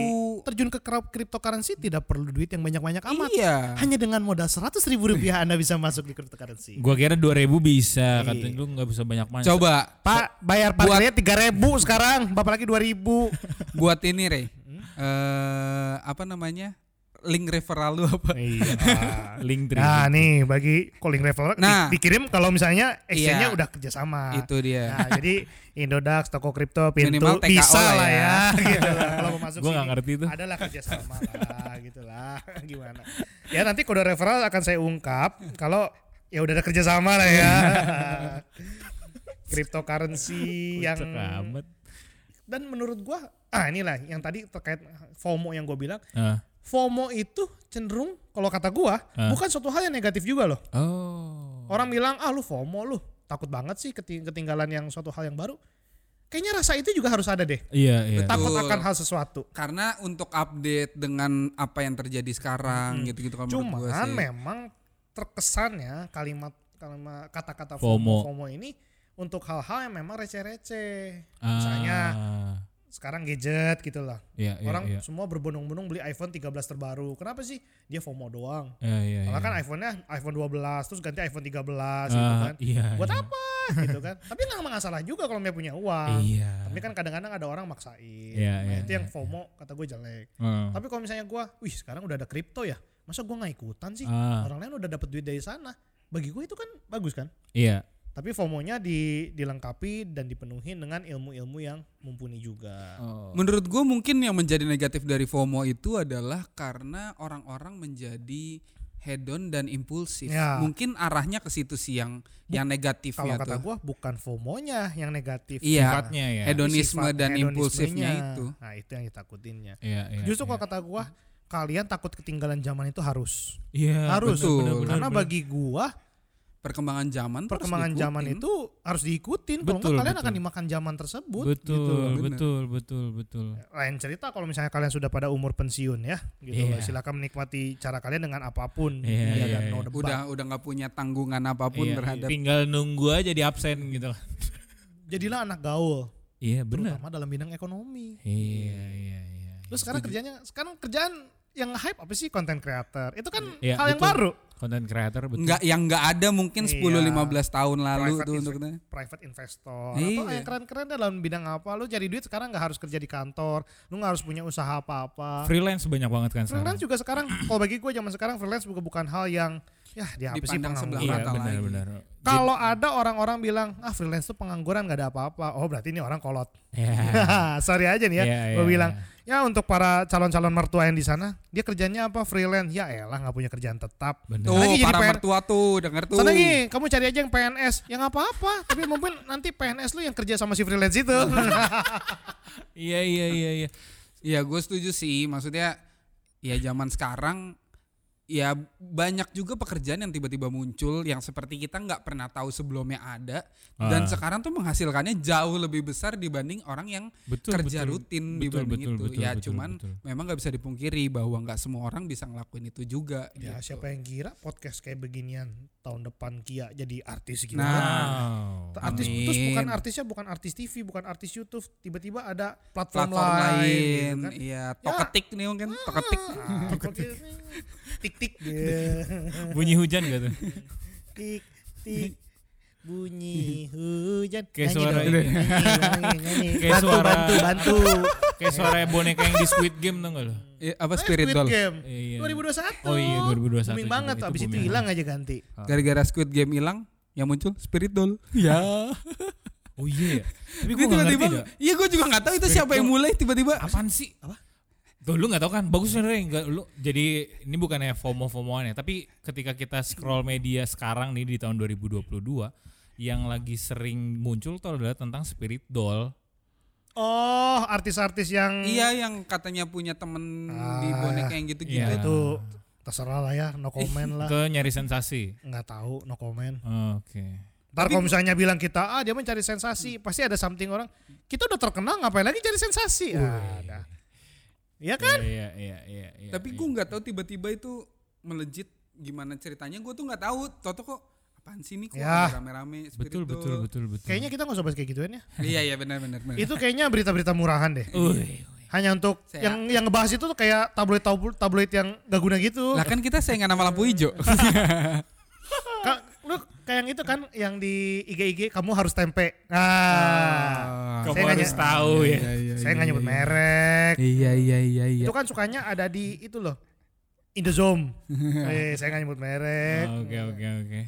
Terjun ke cryp- cryptocurrency tidak perlu duit yang banyak-banyak amat. Iya. Hanya dengan modal 100 ribu rupiah Anda bisa masuk di cryptocurrency. Gua kira 2000 bisa, Iya. katanya lu nggak bisa banyak banyak. Coba Pak, bayar parkirnya 3 ribu sekarang, bapak lagi 2 ribu. buat ini, Rey. Hmm? Eh apa namanya? Link referral lu apa? Iya. link tree. Nah nih bagi calling referral Nah. di- dikirim kalau misalnya exchange-nya Iya. udah kerjasama. Itu dia. Nah, jadi Indodax, toko kripto, pintu Minimal TKO bisa lah ya. ya, gitu lah. Kalau mau masuk Gua nggak sini, ngerti tuh. Adalah kerjasama lah, gitu lah. Gimana? Ya nanti kode referral akan saya ungkap kalau ya udah ada kerjasama lah ya. Cryptocurrency yang amat. dan menurut gua ah inilah yang tadi terkait FOMO yang gua bilang Ah. FOMO itu cenderung kalau kata gua Ah. bukan suatu hal yang negatif juga loh. Oh. Orang bilang ah lu FOMO lu takut banget sih keti- ketinggalan yang suatu hal yang baru. Kayaknya rasa itu juga harus ada deh. Iya, iya. Takut akan hal sesuatu. Karena untuk update dengan apa yang terjadi sekarang gitu-gitu kalau menurut gua Cuman sih. memang terkesannya kalimat kalimat kata-kata FOMO. FOMO, FOMO ini untuk hal-hal yang memang receh-receh. Ah. Misalnya sekarang gadget gitu lah. Iya, iya, Orang iya. semua berbondong-bondong beli iPhone 13 terbaru. Kenapa sih? Dia FOMO doang. Iya, iya, Malah iya. kan iPhone-nya iPhone 12 terus ganti iPhone 13 gitu Ah, kan. iya, Buat iya. apa gitu kan. Tapi nggak masalah juga kalau dia punya uang. Iya. Tapi kan kadang-kadang ada orang maksain. Iya, Nah, iya, itu yang iya, FOMO kata gue jelek. Ah. Tapi kalau misalnya gue, wih sekarang udah ada kripto ya, masa gue nggak ikutan sih? Ah. Orang lain udah dapat duit dari sana. bagi gue itu kan bagus kan Iya. Tapi FOMO-nya di, dilengkapi dan dipenuhi dengan ilmu-ilmu yang mumpuni juga Oh. Menurut gue mungkin yang menjadi negatif dari FOMO itu adalah karena orang-orang menjadi hedon dan impulsif. Ya. Mungkin arahnya ke situ sih yang yang negatif kalau ya kata tuh. gue bukan FOMO-nya yang negatif Iya. Sifatnya ya. Hedonisme sifat dan impulsifnya itu. nah itu yang ditakutinnya Iya, iya. justru iya. kalau kata gue kalian takut ketinggalan zaman itu harus Iya, harus betul. bener, bener, karena bener. bagi gua Perkembangan zaman perkembangan zaman itu harus diikutin kalau Betul, enggak kalian betul. akan dimakan zaman tersebut betul, gitu loh. betul, betul, betul. lain cerita kalau misalnya kalian sudah pada umur pensiun ya gitu Iya. loh. silakan menikmati cara kalian dengan apa pun Iya, ya iya, kan iya. no udah udah nggak punya tanggungan apa pun Iya, terhadap tinggal nunggu aja di absen gitu. jadilah anak gaul Iya, benar. terutama dalam bidang ekonomi Iya, iya, iya. terus sekarang kerjanya sekarang kerjaan yang hype apa sih konten creator itu kan Iya, hal yang betul. baru Content creator betul. nggak yang nggak ada mungkin 10 Iya. 15 tahun lalu Private tuh inve- untuk itu. private investor Iya. atau yang keren-keren deh dalam bidang apa lu cari duit sekarang nggak harus kerja di kantor lu nggak harus punya usaha apa-apa Freelance banyak banget kan sekarang. freelance juga sekarang kalau bagi gue zaman sekarang freelance bukan bukan hal yang ya dia apa sih pengangguran Iya, benar, lagi. benar. kalau ada orang-orang bilang ah freelance tuh pengangguran nggak ada apa-apa oh berarti ini orang kolot Iya. sorry aja nih ya Iya, gue iya, bilang iya. ya untuk para calon-calon mertua yang di sana dia kerjanya apa freelance ya elah nggak punya kerjaan tetap Benar. Tuh Lagi jadi para PN mertua tuh denger tuh. Sana gini, kamu cari aja yang PNS, yang apa-apa. Tapi mungkin nanti PNS lu yang kerja sama si freelance itu. Iya, iya, iya, iya. Ya gue setuju sih, maksudnya ya zaman sekarang ya banyak juga pekerjaan yang tiba-tiba muncul yang seperti kita nggak pernah tahu sebelumnya ada dan Ah. sekarang tuh menghasilkannya jauh lebih besar dibanding orang yang Betul, kerja betul. rutin Betul, dibanding betul, itu. betul, ya betul, cuman betul. memang nggak bisa dipungkiri bahwa nggak semua orang bisa ngelakuin itu juga. ya gitu. siapa yang kira podcast kayak beginian tahun depan Kia jadi artis gitu. Nah, Wow. artis amin. terus bukan artisnya bukan artis TV, bukan artis YouTube, tiba-tiba ada platform, platform lain, lain, gitu kan. iya toketik nih mungkin toketik. Ah, tik tik gitu. Bunyi hujan gak tuh? tik tik bunyi hujan. Kayak suara. Kayak bantu, suara- bantu bantu Kayak suara boneka yang di Squid Game tuh gak lo? Eh, apa Spirit Squid Doll? Game. Iya. 2021. Oh iya, 2021 Booming banget abis itu hilang aja ganti. Gara-gara Squid Game hilang, yang muncul Spirit Doll. Ya. Oh iya ya. Tapi gue tiba-tiba, iya gue juga nggak tahu itu Spirit siapa yang mulai tiba-tiba. Apaan sih? Apa? Tuh lu gak tau kan? Bagus sebenernya enggak lu. Jadi ini bukannya FOMO-FOMOan ya, tapi ketika kita scroll media sekarang nih di tahun 2022 yang lagi sering muncul tuh adalah tentang spirit doll. Oh, artis-artis yang Iya yang katanya punya temen di Ah, boneka yang gitu-gitu. iya. itu terserah lah ya, no comment lah. Ke nyari sensasi. Nggak tahu, no comment. Oke. Ntar kalau misalnya bilang kita, ah dia mencari sensasi, pasti ada something orang. Kita udah terkenal, ngapain lagi cari sensasi? Ah, Ada. Iya kan? Iya, iya, iya, iya. Tapi iya. gue nggak tahu tiba-tiba itu melejit gimana ceritanya. Gue tuh nggak tahu. Toto kok apaan sih nih kok Ya. rame-rame betul, betul, betul, betul. Kayaknya kita nggak usah bahas kayak gituan ya. Iya iya benar-benar. benar. Itu kayaknya berita-berita murahan deh. Uy, Hanya untuk Saya- yang yang ngebahas itu tuh kayak tabloid tabloid, tabloid yang gak guna gitu. Lah kan kita saingan sama lampu hijau. Ka- lu kayak yang itu kan yang di IG-IG kamu harus tempe. Nah, kamu Saya nggak harus tahu ya. saya nggak nyebut merek. Iya iya iya iya. Itu kan sukanya ada di itu loh. Indozone. eh, saya nggak nyebut merek. Oke, oke, oke.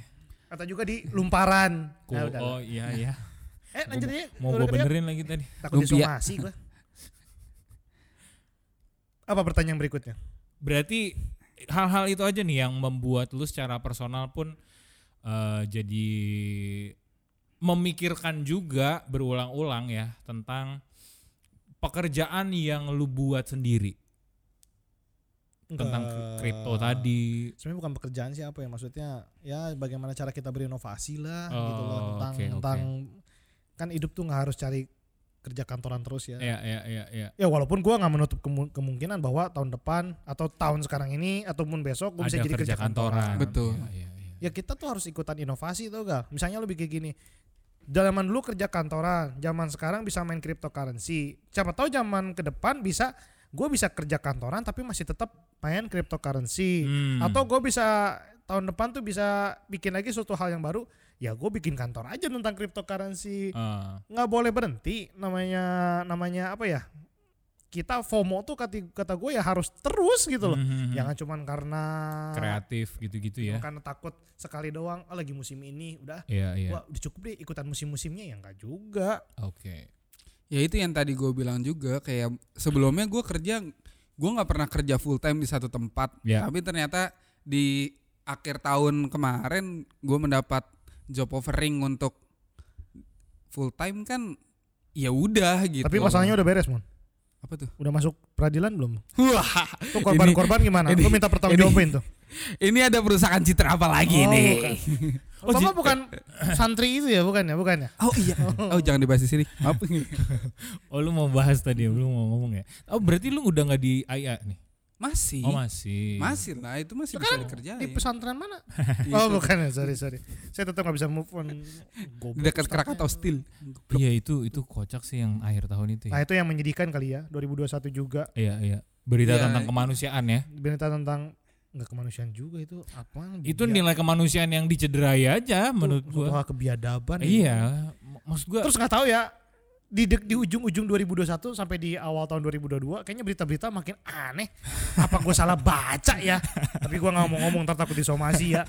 Atau juga di lumparan. Nah, udah. Oh iya, iya. Eh, lanjut aja. Mau gue benerin lagi tadi. Takut Lumpia. disomasi gue. Apa pertanyaan berikutnya? Berarti hal-hal itu aja nih yang membuat lu secara personal pun eh, jadi memikirkan juga berulang-ulang ya tentang pekerjaan yang lu buat sendiri tentang Enggak. kripto tadi. Sebenarnya bukan pekerjaan sih apa ya maksudnya ya bagaimana cara kita berinovasi lah Oh, gitu loh tentang oke, oke. tentang kan hidup tuh nggak harus cari kerja kantoran terus ya. Ya, ya, ya, ya. Ya walaupun gua nggak menutup kemu- kemungkinan bahwa tahun depan atau tahun sekarang ini ataupun besok gue bisa jadi kerja, kantoran. Betul. Ya, ya, ya. Kita tuh harus ikutan inovasi tuh gal. Misalnya lebih kayak gini. Zaman dulu kerja kantoran, zaman sekarang bisa main cryptocurrency. Siapa tahu zaman ke depan bisa gue bisa kerja kantoran tapi masih tetap main cryptocurrency. Hmm. Atau gue bisa tahun depan tuh bisa bikin lagi suatu hal yang baru. Ya gue bikin kantor aja tentang cryptocurrency. Nggak boleh berhenti. Namanya namanya apa ya? Kita FOMO tuh kata, kata gue ya harus terus gitu loh. Mhm. Jangan cuman karena kreatif gitu-gitu ya. karena takut sekali doang oh, lagi musim ini udah Iya, iya. wah udah cukup deh ikutan musim-musimnya ya enggak juga. Oke. Ya itu yang tadi gue bilang juga kayak sebelumnya gue kerja gue nggak pernah kerja full time di satu tempat, Ya. tapi ternyata di akhir tahun kemarin gue mendapat job offering untuk full time kan ya udah gitu. Tapi masalahnya udah beres, Mon. Apa tuh? Udah masuk peradilan belum? Wah, Tuh korban-korban gimana? ini- Lu minta pertanggungjawabin tuh. ini ada perusahaan citra apa lagi Oh, nih? bukan. Oh, Bapak bukan santri itu ya, bukan ya? Bukan ya? Oh iya. Oh jangan dibahas di sini. Apa? Oh lu mau bahas tadi, lu mau ngomong ya? Oh berarti lu udah nggak di IA nih? Masih. Oh masih. Masih lah, itu masih bisa dikerjain. Di pesantren mana? Oh, bukan ya. Sorry, sorry. Saya tetap nggak bisa move on. Goblok dekat. Krakatau Steel. Iya itu itu kocak sih yang akhir tahun itu Nah, ya. itu yang menyedihkan kali ya. 2021 juga Iya iya. Berita Iya. tentang kemanusiaan ya. berita tentang nggak kemanusiaan juga itu apa? Itu Biar- nilai kemanusiaan yang dicederai aja menurut gua. kebiadaban. Iya. Maksud gua Terus nggak tahu ya di dek- di ujung-ujung 2021 sampai di awal tahun 2022 kayaknya berita-berita makin aneh. Apa gue salah baca ya? Tapi gue nggak mau ngomong ntar takut disomasi ya.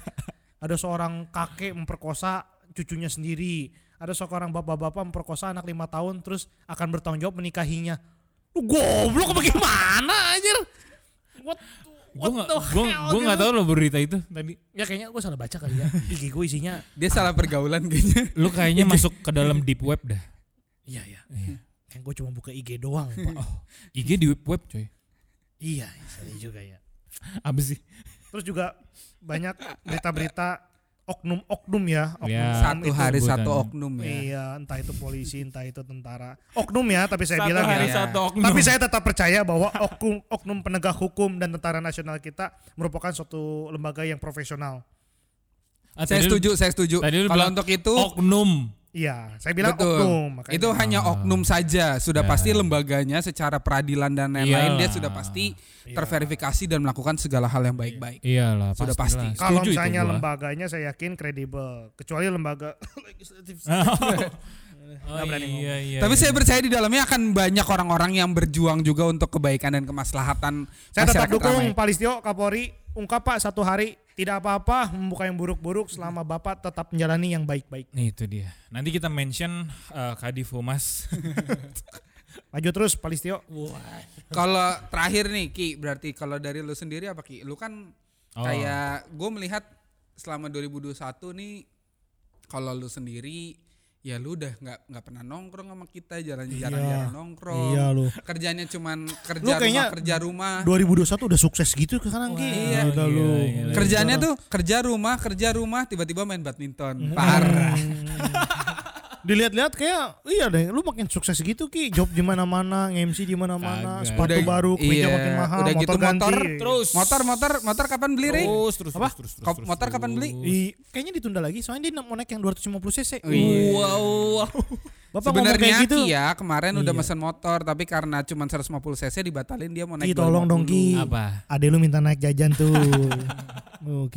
Ada seorang kakek memperkosa cucunya sendiri. Ada seorang bapak-bapak memperkosa anak lima tahun terus akan bertanggung jawab menikahinya. Lu goblok bagaimana anjir? What, gua gua hell gua nggak gitu? tahu lo berita itu tadi. Ya kayaknya gue salah baca kali ya. IG gue isinya. Dia salah pergaulan kayaknya. Lu kayaknya masuk ke dalam deep web dah. Iya ya. Iya. Kan gue cuma buka IG doang. Pak. Oh, IG di web web coy. iya, iya juga ya. Apa sih? Terus juga banyak berita-berita oknum-oknum ya, oknum Ya. Satu hari satu oknum ya. Iya, entah itu polisi, entah itu tentara. Oknum ya, tapi saya Satu bilang hari ya. satu oknum. Tapi saya tetap percaya bahwa oknum, oknum penegak hukum dan tentara nasional kita merupakan suatu lembaga yang profesional. Ah, Saya setuju, saya setuju. Kalau untuk itu oknum. Iya, saya bilang betul. oknum. makanya. Itu hanya oknum saja. Sudah Ya. pasti lembaganya secara peradilan dan lain-lain dia sudah pasti Iya. terverifikasi dan melakukan segala hal yang baik-baik. Iyalah, Sudah pasti. Kalau Setuju itu misalnya lembaganya saya yakin kredibel, kecuali lembaga legislatif. Oh, ngomong. iya, iya, Tapi iya. saya percaya di dalamnya akan banyak orang-orang yang berjuang juga untuk kebaikan dan kemaslahatan Saya tetap dukung ramai. Pak Listio Kapolri ungkap Pak satu hari tidak apa-apa membuka yang buruk-buruk selama Bapak tetap menjalani yang baik-baik. Nih itu dia. Nanti kita mention uh, Kadif Humas. Maju terus Pak Listio. Kalau terakhir nih Ki, berarti kalau dari lu sendiri apa Ki? Lu kan Oh. kayak gue melihat selama 2021 nih kalau lu sendiri ya lu udah nggak nggak pernah nongkrong sama kita jalan-jalan Iya. jarang nongkrong Iya lu. kerjanya cuman Lu kerja kayaknya rumah kerja rumah 2021 udah sukses gitu sekarang Ki. Iya. Udah lu. gila. kerjanya tuh kerja rumah kerja rumah tiba-tiba main badminton parah Hmm. Dilihat-lihat kayak iya deh, lu makin sukses gitu Ki. Job di mana-mana, MC di mana-mana, sepatu Udah- baru, kemeja iya, makin mahal, udah motor gitu ganti. motor Terus. motor motor motor kapan beli Ri? Terus terus Apa? terus terus. Terus, motor terus. kapan beli? Ih, kayaknya ditunda lagi soalnya dia mau naik yang 250 cc. Iya. Wow. Bapak Sebenarnya kayak gitu. Ki ya kemarin udah Iya. mesen motor tapi karena cuma 150 cc dibatalin dia mau naik Ki tolong dong 250. Ki. Apa? Ade lu minta naik jajan tuh. Oh,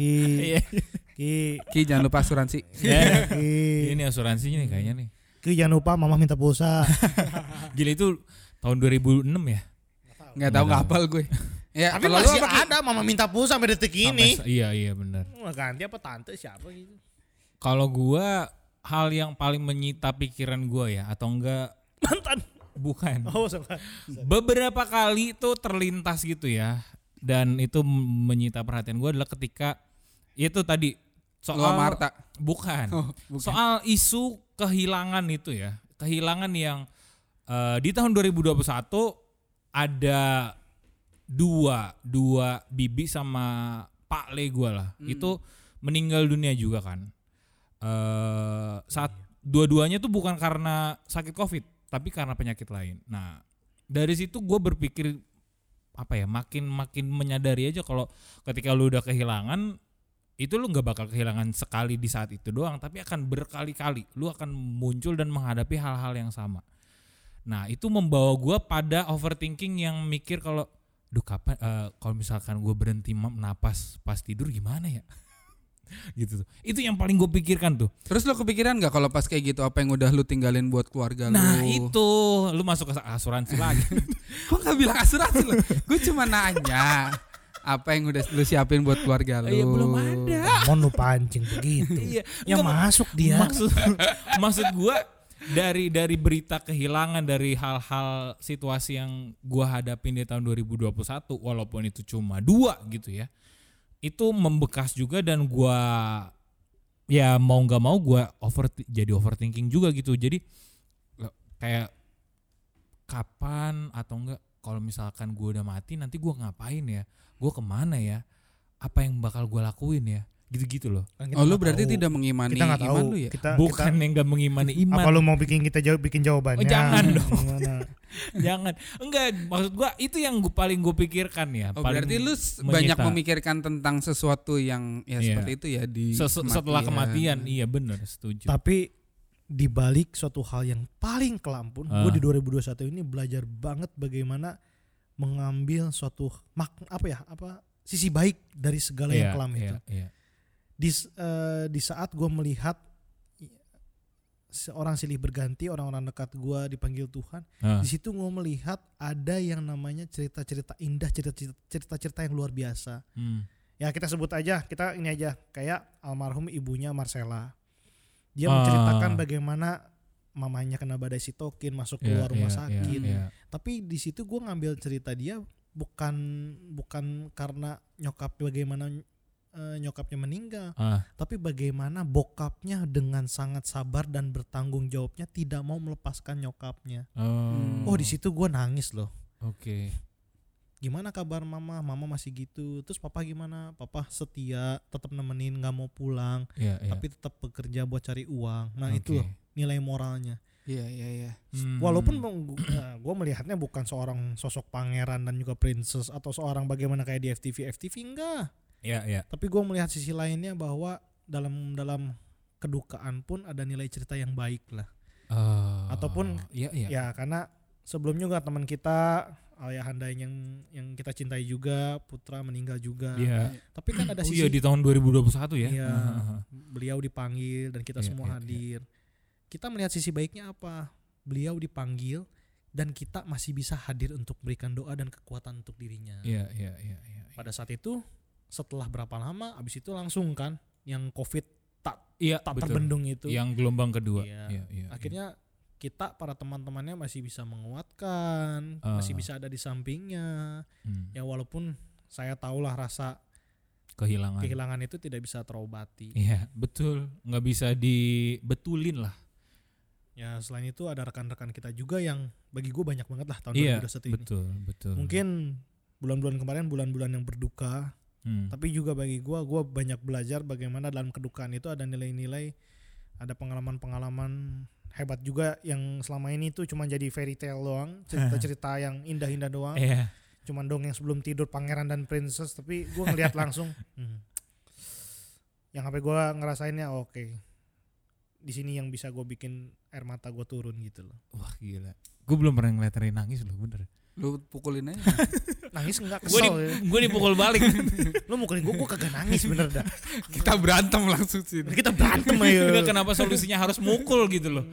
Ki. Iya. Ki. Jangan lupa asuransi. Ya. Ki. Ini asuransinya nih kayaknya nih. Ki jangan lupa mama minta pulsa. Gila itu tahun 2006 ya? Nggak tahu nggak hafal gue. Ya, Tapi masih apa, ada mama minta pulsa sampai detik ini. Sampai iya iya benar. Ganti apa tante siapa gitu. Kalau gua hal yang paling menyita pikiran gua ya atau enggak Mantan. bukan. Oh, sama. Beberapa kali itu terlintas gitu ya dan itu menyita perhatian gua adalah ketika itu tadi soal Lu sama Arta. bukan. Oh, bukan. Soal isu kehilangan itu ya. Kehilangan yang eh, di tahun 2021 ada dua dua bibi sama Pak Le gua lah. Itu meninggal dunia juga kan. eh saat dua-duanya tuh bukan karena sakit Covid, tapi karena penyakit lain. Nah, dari situ gue berpikir apa ya, makin makin menyadari aja kalau ketika lu udah kehilangan itu lu nggak bakal kehilangan sekali di saat itu doang, tapi akan berkali-kali. Lu akan muncul dan menghadapi hal-hal yang sama. Nah, itu membawa gua pada overthinking yang mikir kalau, duh kapan, eh, kalau misalkan gue berhenti napas pas tidur gimana ya? gitu tuh. Itu yang paling gue pikirkan tuh. Terus lo kepikiran nggak kalau pas kayak gitu apa yang udah lu tinggalin buat keluarga lu? Nah itu, lu masuk ke asuransi lagi. Gue nggak bilang asuransi lo. Gue cuma nanya apa yang udah lu siapin buat keluarga lu. Iya belum ada. Mau lu pancing begitu. Iya. Yang Enggak, masuk dia. Maksud maksud gue dari dari berita kehilangan dari hal-hal situasi yang gua hadapin di tahun 2021 walaupun itu cuma dua gitu ya itu membekas juga dan gua ya mau nggak mau gua over jadi overthinking juga gitu jadi kayak kapan atau enggak kalau misalkan gua udah mati nanti gua ngapain ya gua ke mana ya apa yang bakal gua lakuin ya gitu-gitu loh Kan kita Oh lu berarti tahu. tidak mengimani kita nggak tahu. iman lu ya? Kita, bukan kita- yang nggak mengimani iman apa lu mau bikin kita jawab bikin jawabannya? Oh, jangan dong. Jangan. Enggak, maksud gua itu yang gua paling gue pikirkan ya. Oh paling berarti lu menyita. banyak memikirkan tentang sesuatu yang ya Iya. seperti itu ya di Ses- setelah kematian. Iya benar, setuju. Tapi di balik suatu hal yang paling kelam pun, Ah. gue di 2021 ini belajar banget bagaimana mengambil suatu mak apa ya apa sisi baik dari segala yang Iya, kelam itu. iya, iya. Di s- eh, di saat gue melihat seorang silih berganti orang-orang dekat gue dipanggil Tuhan, Ah, di situ gue melihat ada yang namanya cerita-cerita indah, cerita-cerita cerita-cerita yang luar biasa. hmm. Ya kita sebut aja, kita ini aja kayak almarhum ibunya Marcella. Dia Ah. menceritakan bagaimana mamanya kena badai sitokin masuk Iya, keluar rumah iya, sakit. iya, iya. Tapi di situ gue ngambil cerita dia bukan bukan karena nyokap bagaimana eh, nyokapnya meninggal, Ah, tapi bagaimana bokapnya dengan sangat sabar dan bertanggung jawabnya tidak mau melepaskan nyokapnya. oh, Oh di situ gue nangis loh. Oke. Gimana kabar mama mama masih gitu terus papa gimana papa setia tetap nemenin nggak mau pulang Iya, iya. tapi tetap bekerja buat cari uang nah Oke. itu loh nilai moralnya Iya iya iya. Hmm. walaupun gue melihatnya bukan seorang sosok pangeran dan juga princess atau seorang bagaimana kayak di FTV FTV enggak Iya, iya. tapi gue melihat sisi lainnya bahwa dalam dalam kedukaan pun ada nilai cerita yang baik lah Oh, Ataupun- iya, iya. ya karena sebelumnya juga teman kita ayahanda yang yang kita cintai juga putra meninggal juga Iya. tapi kan ada Oh, sisi iya di tahun 2021 ya. Iya. Ah, beliau dipanggil dan kita Iya, semua iya, iya. hadir. Kita melihat sisi baiknya apa? Beliau dipanggil dan kita masih bisa hadir untuk berikan doa dan kekuatan untuk dirinya. Iya, iya, iya, iya. Pada saat itu setelah berapa lama abis itu langsung kan yang Covid tak Iya, tak betul. terbendung itu. Yang gelombang kedua. Iya. Iya, iya. Akhirnya kita para teman-temannya masih bisa menguatkan, Ah. masih bisa ada di sampingnya. Hmm. Ya walaupun saya tahulah rasa kehilangan. kehilangan itu tidak bisa terobati. Iya, betul. Nggak bisa dibetulin lah. Ya selain itu ada rekan-rekan kita juga yang bagi gue banyak banget lah tahun Iya, 2021 ini. betul, betul. Mungkin bulan-bulan kemarin bulan-bulan yang berduka, Hmm. tapi juga bagi gue gue banyak belajar bagaimana dalam kedukaan itu ada nilai-nilai, ada pengalaman-pengalaman hebat juga yang selama ini tuh cuma jadi fairy tale doang, cerita-cerita yang indah-indah doang, Iya. cuman dongeng sebelum tidur pangeran dan princess, tapi gue ngeliat langsung, hmm, yang sampai gue ngerasainnya oke, di sini yang bisa gue bikin air mata gue turun gitu loh. Wah, gila. Gue belum pernah ngeliat Ray nangis loh, bener. Lu pukulin aja. nangis enggak Gue kesel ya. gue dipukul balik. lu mukulin gue gue kagak nangis bener dah Kita berantem langsung sini. kita berantem aja Enggak kenapa solusinya harus mukul gitu loh.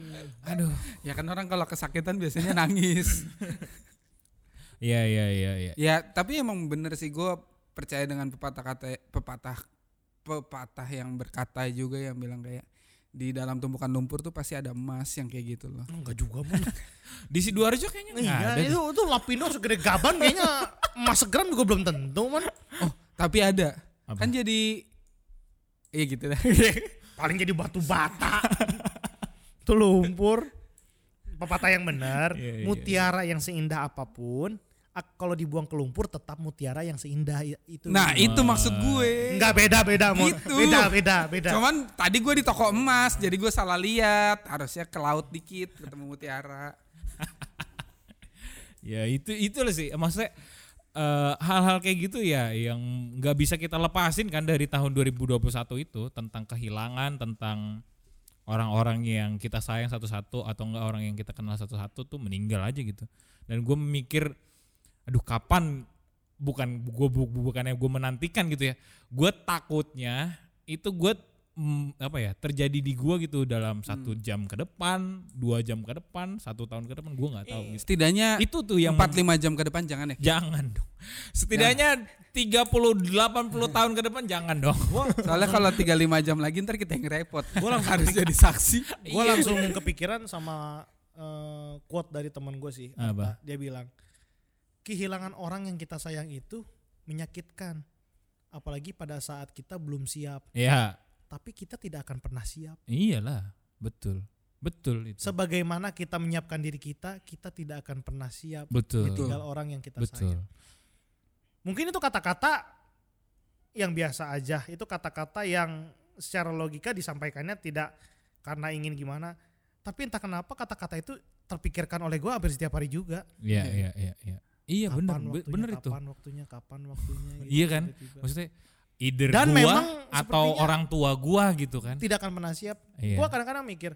Aduh. Ya kan orang kalau kesakitan biasanya nangis. Iya, iya, iya, iya. ya tapi emang bener sih gue percaya dengan pepatah kata pepatah pepatah yang berkata juga yang bilang kayak di dalam tumpukan lumpur tuh pasti ada emas yang kayak gitu loh. enggak juga mon Di Sidoarjo kayaknya nggak iya ada. itu itu lapindo segede gaban kayaknya emas segram juga belum tentu man Tapi ada. Apa? Kan jadi Iya gitu dah. paling jadi batu bata itu lumpur pepatah yang benar Iya, iya, mutiara yang seindah apa pun kalau dibuang ke lumpur tetap mutiara yang seindah itu Nah, itu maksud gue. enggak beda beda mon Gitu. beda beda beda Cuman tadi gue di toko emas, jadi gue salah lihat. Harusnya ke laut dikit ketemu mutiara. Ya itu itu loh sih maksudnya eh, hal-hal kayak gitu ya yang nggak bisa kita lepasin kan dari tahun 2021 itu tentang kehilangan tentang orang-orang yang kita sayang satu-satu atau enggak orang yang kita kenal satu-satu tuh meninggal aja gitu dan gue mikir aduh kapan bukan gue bu, bukannya gue menantikan gitu ya gue takutnya itu gue mm, apa ya terjadi di gue gitu dalam satu jam ke depan, dua jam ke depan, satu tahun ke depan gue nggak tahu. gitu. Setidaknya Itu tuh yang 4-5 jam ke depan jangan ya. jangan dong. Setidaknya 30 80 tahun ke depan jangan dong. Soalnya kalau 3-5 jam lagi ntar kita yang repot. Gue langsung Harus jadi saksi. gue langsung kepikiran sama eh, quote dari teman gue sih. Apa? Dia bilang kehilangan orang yang kita sayang itu menyakitkan, apalagi pada saat kita belum siap. Ya, Tapi kita tidak akan pernah siap. iyalah, betul. Betul itu. Sebagaimana kita menyiapkan diri kita, kita tidak akan pernah siap. Betul. Tinggal orang yang kita Betul. sayang. Mungkin itu kata-kata yang biasa aja. Itu kata-kata yang secara logika disampaikannya tidak karena ingin gimana. Tapi entah kenapa kata-kata itu terpikirkan oleh gue hampir setiap hari juga. Iya, iya, iya, iya. Iya benar, Kapan be- waktunya, bener itu. Kapan waktunya, kapan waktunya. gitu, Iya kan? tiba-tiba. Maksudnya either Dan gua memang atau orang tua gua gitu kan. Tidak akan pernah siap. Iya. Gue kadang-kadang mikir,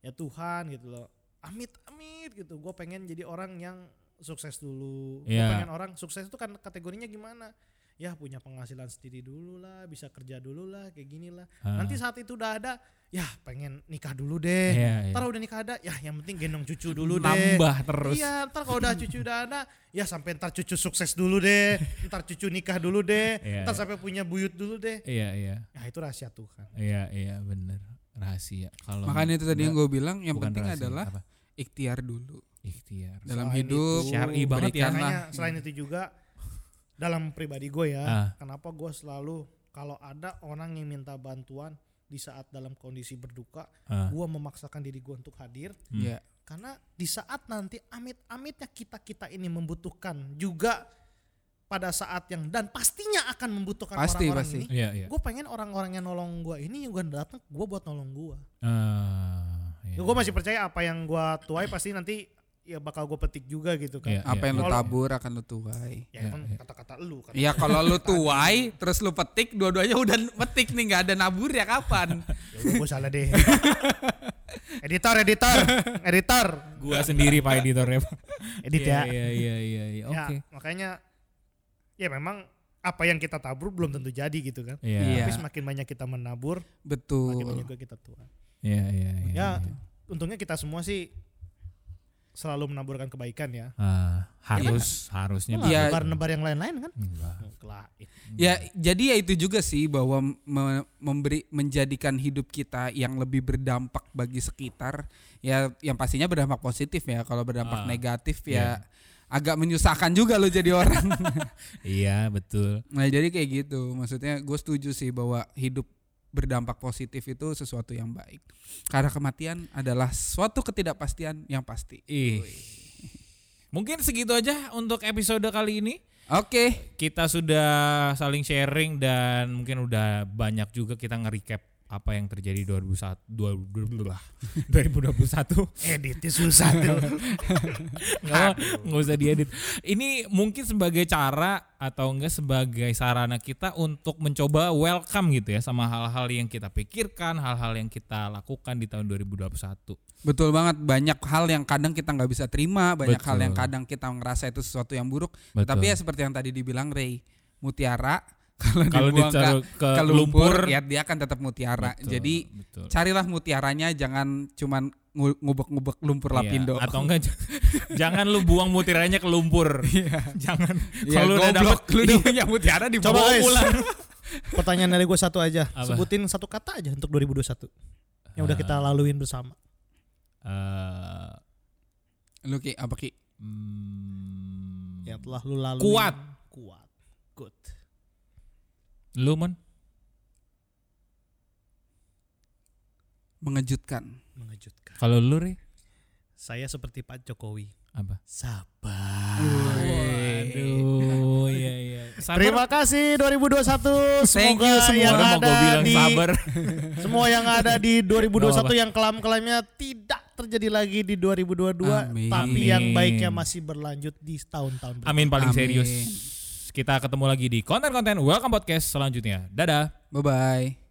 ya Tuhan gitu loh. Amit, amit gitu. Gue pengen jadi orang yang sukses dulu. Gue Iya. pengen orang sukses itu kan kategorinya gimana? Ya punya penghasilan sendiri dulu lah, bisa kerja dulu lah, kayak gini lah. Ah. Nanti saat itu udah ada, ya pengen nikah dulu deh. Iya, iya. Ntar udah nikah ada, ya yang penting gendong cucu dulu deh. Nambah terus. Iya, ntar kalau udah cucu udah ada, ya sampai ntar cucu sukses dulu deh, ntar cucu nikah dulu deh, Iya, ntar iya. sampai punya buyut dulu deh. Iya, iya. Ya itu rahasia Tuhan. Iya, iya, bener. Rahasia. Kalau Makanya itu tadi yang gue bilang yang penting rahasia, adalah apa? ikhtiar dulu ikhtiar. dalam Selain hidup. itu, Syar'i banget ya. selain itu juga dalam pribadi gue ya, Ah. kenapa gue selalu kalau ada orang yang minta bantuan di saat dalam kondisi berduka, Ah. gue memaksakan diri gue untuk hadir Hmm. Ya. karena di saat nanti amit-amitnya kita kita ini membutuhkan juga pada saat yang dan pastinya akan membutuhkan Pasti, orang-orang pasti. ini. Iya, iya. Gue pengen orang-orang yang nolong gue ini juga datang gue buat nolong gue. Ah, iya. Gue masih percaya apa yang gue tuai pasti nanti ya bakal gue petik juga gitu kan. Iya. Apa yang lu tabur akan lu tuai. Ya Iya, kan iya. kata-kata lu kan. Iya kalau lu tuai terus lu petik dua-duanya udah petik nih nggak ada nabur ya kapan? Ya gue salah deh. editor, editor, editor. Gua sendiri Pak editornya. Edit Iya, ya. Iya, iya, iya, iya. Ya, Oke. makanya ya memang apa yang kita tabur belum tentu jadi gitu kan. Iya. Iya. Tapi semakin banyak kita menabur, makin Betul. banyak juga kita tua. Iya, iya, iya. Ya, iya. untungnya kita semua sih selalu menaburkan kebaikan ya. Ah, harus harusnya Nggak Iya. nebar-nebar yang lain-lain kan? Enggak. Ya jadi ya itu juga sih bahwa me- memberi menjadikan hidup kita yang lebih berdampak bagi sekitar ya yang pastinya berdampak positif ya kalau berdampak Ah, negatif ya agak menyusahkan juga lo jadi orang. Iya, betul. nah jadi kayak gitu maksudnya gue setuju sih bahwa hidup berdampak positif itu sesuatu yang baik karena kematian adalah suatu ketidakpastian yang pasti. Ih. Mungkin segitu aja untuk episode kali ini. Oke, Kita sudah saling sharing dan mungkin udah banyak juga kita nge-recap apa yang terjadi 2001 2021 Editnya susah tuh. nggak nggak usah diedit ini mungkin sebagai cara atau enggak sebagai sarana kita untuk mencoba welcome gitu ya sama hal-hal yang kita pikirkan hal-hal yang kita lakukan di tahun 2021 betul banget banyak hal yang kadang kita nggak bisa terima, banyak hal Betul. yang kadang kita ngerasa itu sesuatu yang buruk. Betul. Tapi ya seperti yang tadi dibilang Ray, mutiara kalau dibuang ditaruh ke, ke, ke lumpur, lumpur, ya dia akan tetap mutiara. Betul, Jadi betul. carilah mutiaranya, jangan cuman ngu- ngubek-ngubek lumpur Iya, lapindo. atau enggak jangan lu buang mutiranya ke lumpur jangan Ya, kalau udah dapet lu udah punya mutiara di Coba pulang. Pertanyaan dari gue satu aja. Apa? Sebutin satu kata aja untuk 2021 yang udah kita Ah. laluin bersama. Eh, Lu Ki, apa Ki? hmm, Yang telah lu laluin. Kuat. Kuat. Good. Lu mon Mengejutkan. Mengejutkan. kalau lu Ri Saya seperti Pak Jokowi. apa Sabar. Waduh, iya iya. Sabar. Terima kasih 2021. Thank Semoga you semua. yang mau ada bilang di sabar. semua yang ada di 2021 apa-apa. yang kelam-kelamnya tidak terjadi lagi di 2022 Amin. tapi yang baiknya masih berlanjut di tahun-tahun berikutnya. Amin paling Amin. serius. Kita ketemu lagi di konten-konten Welcome Podcast selanjutnya. Dadah. Bye bye.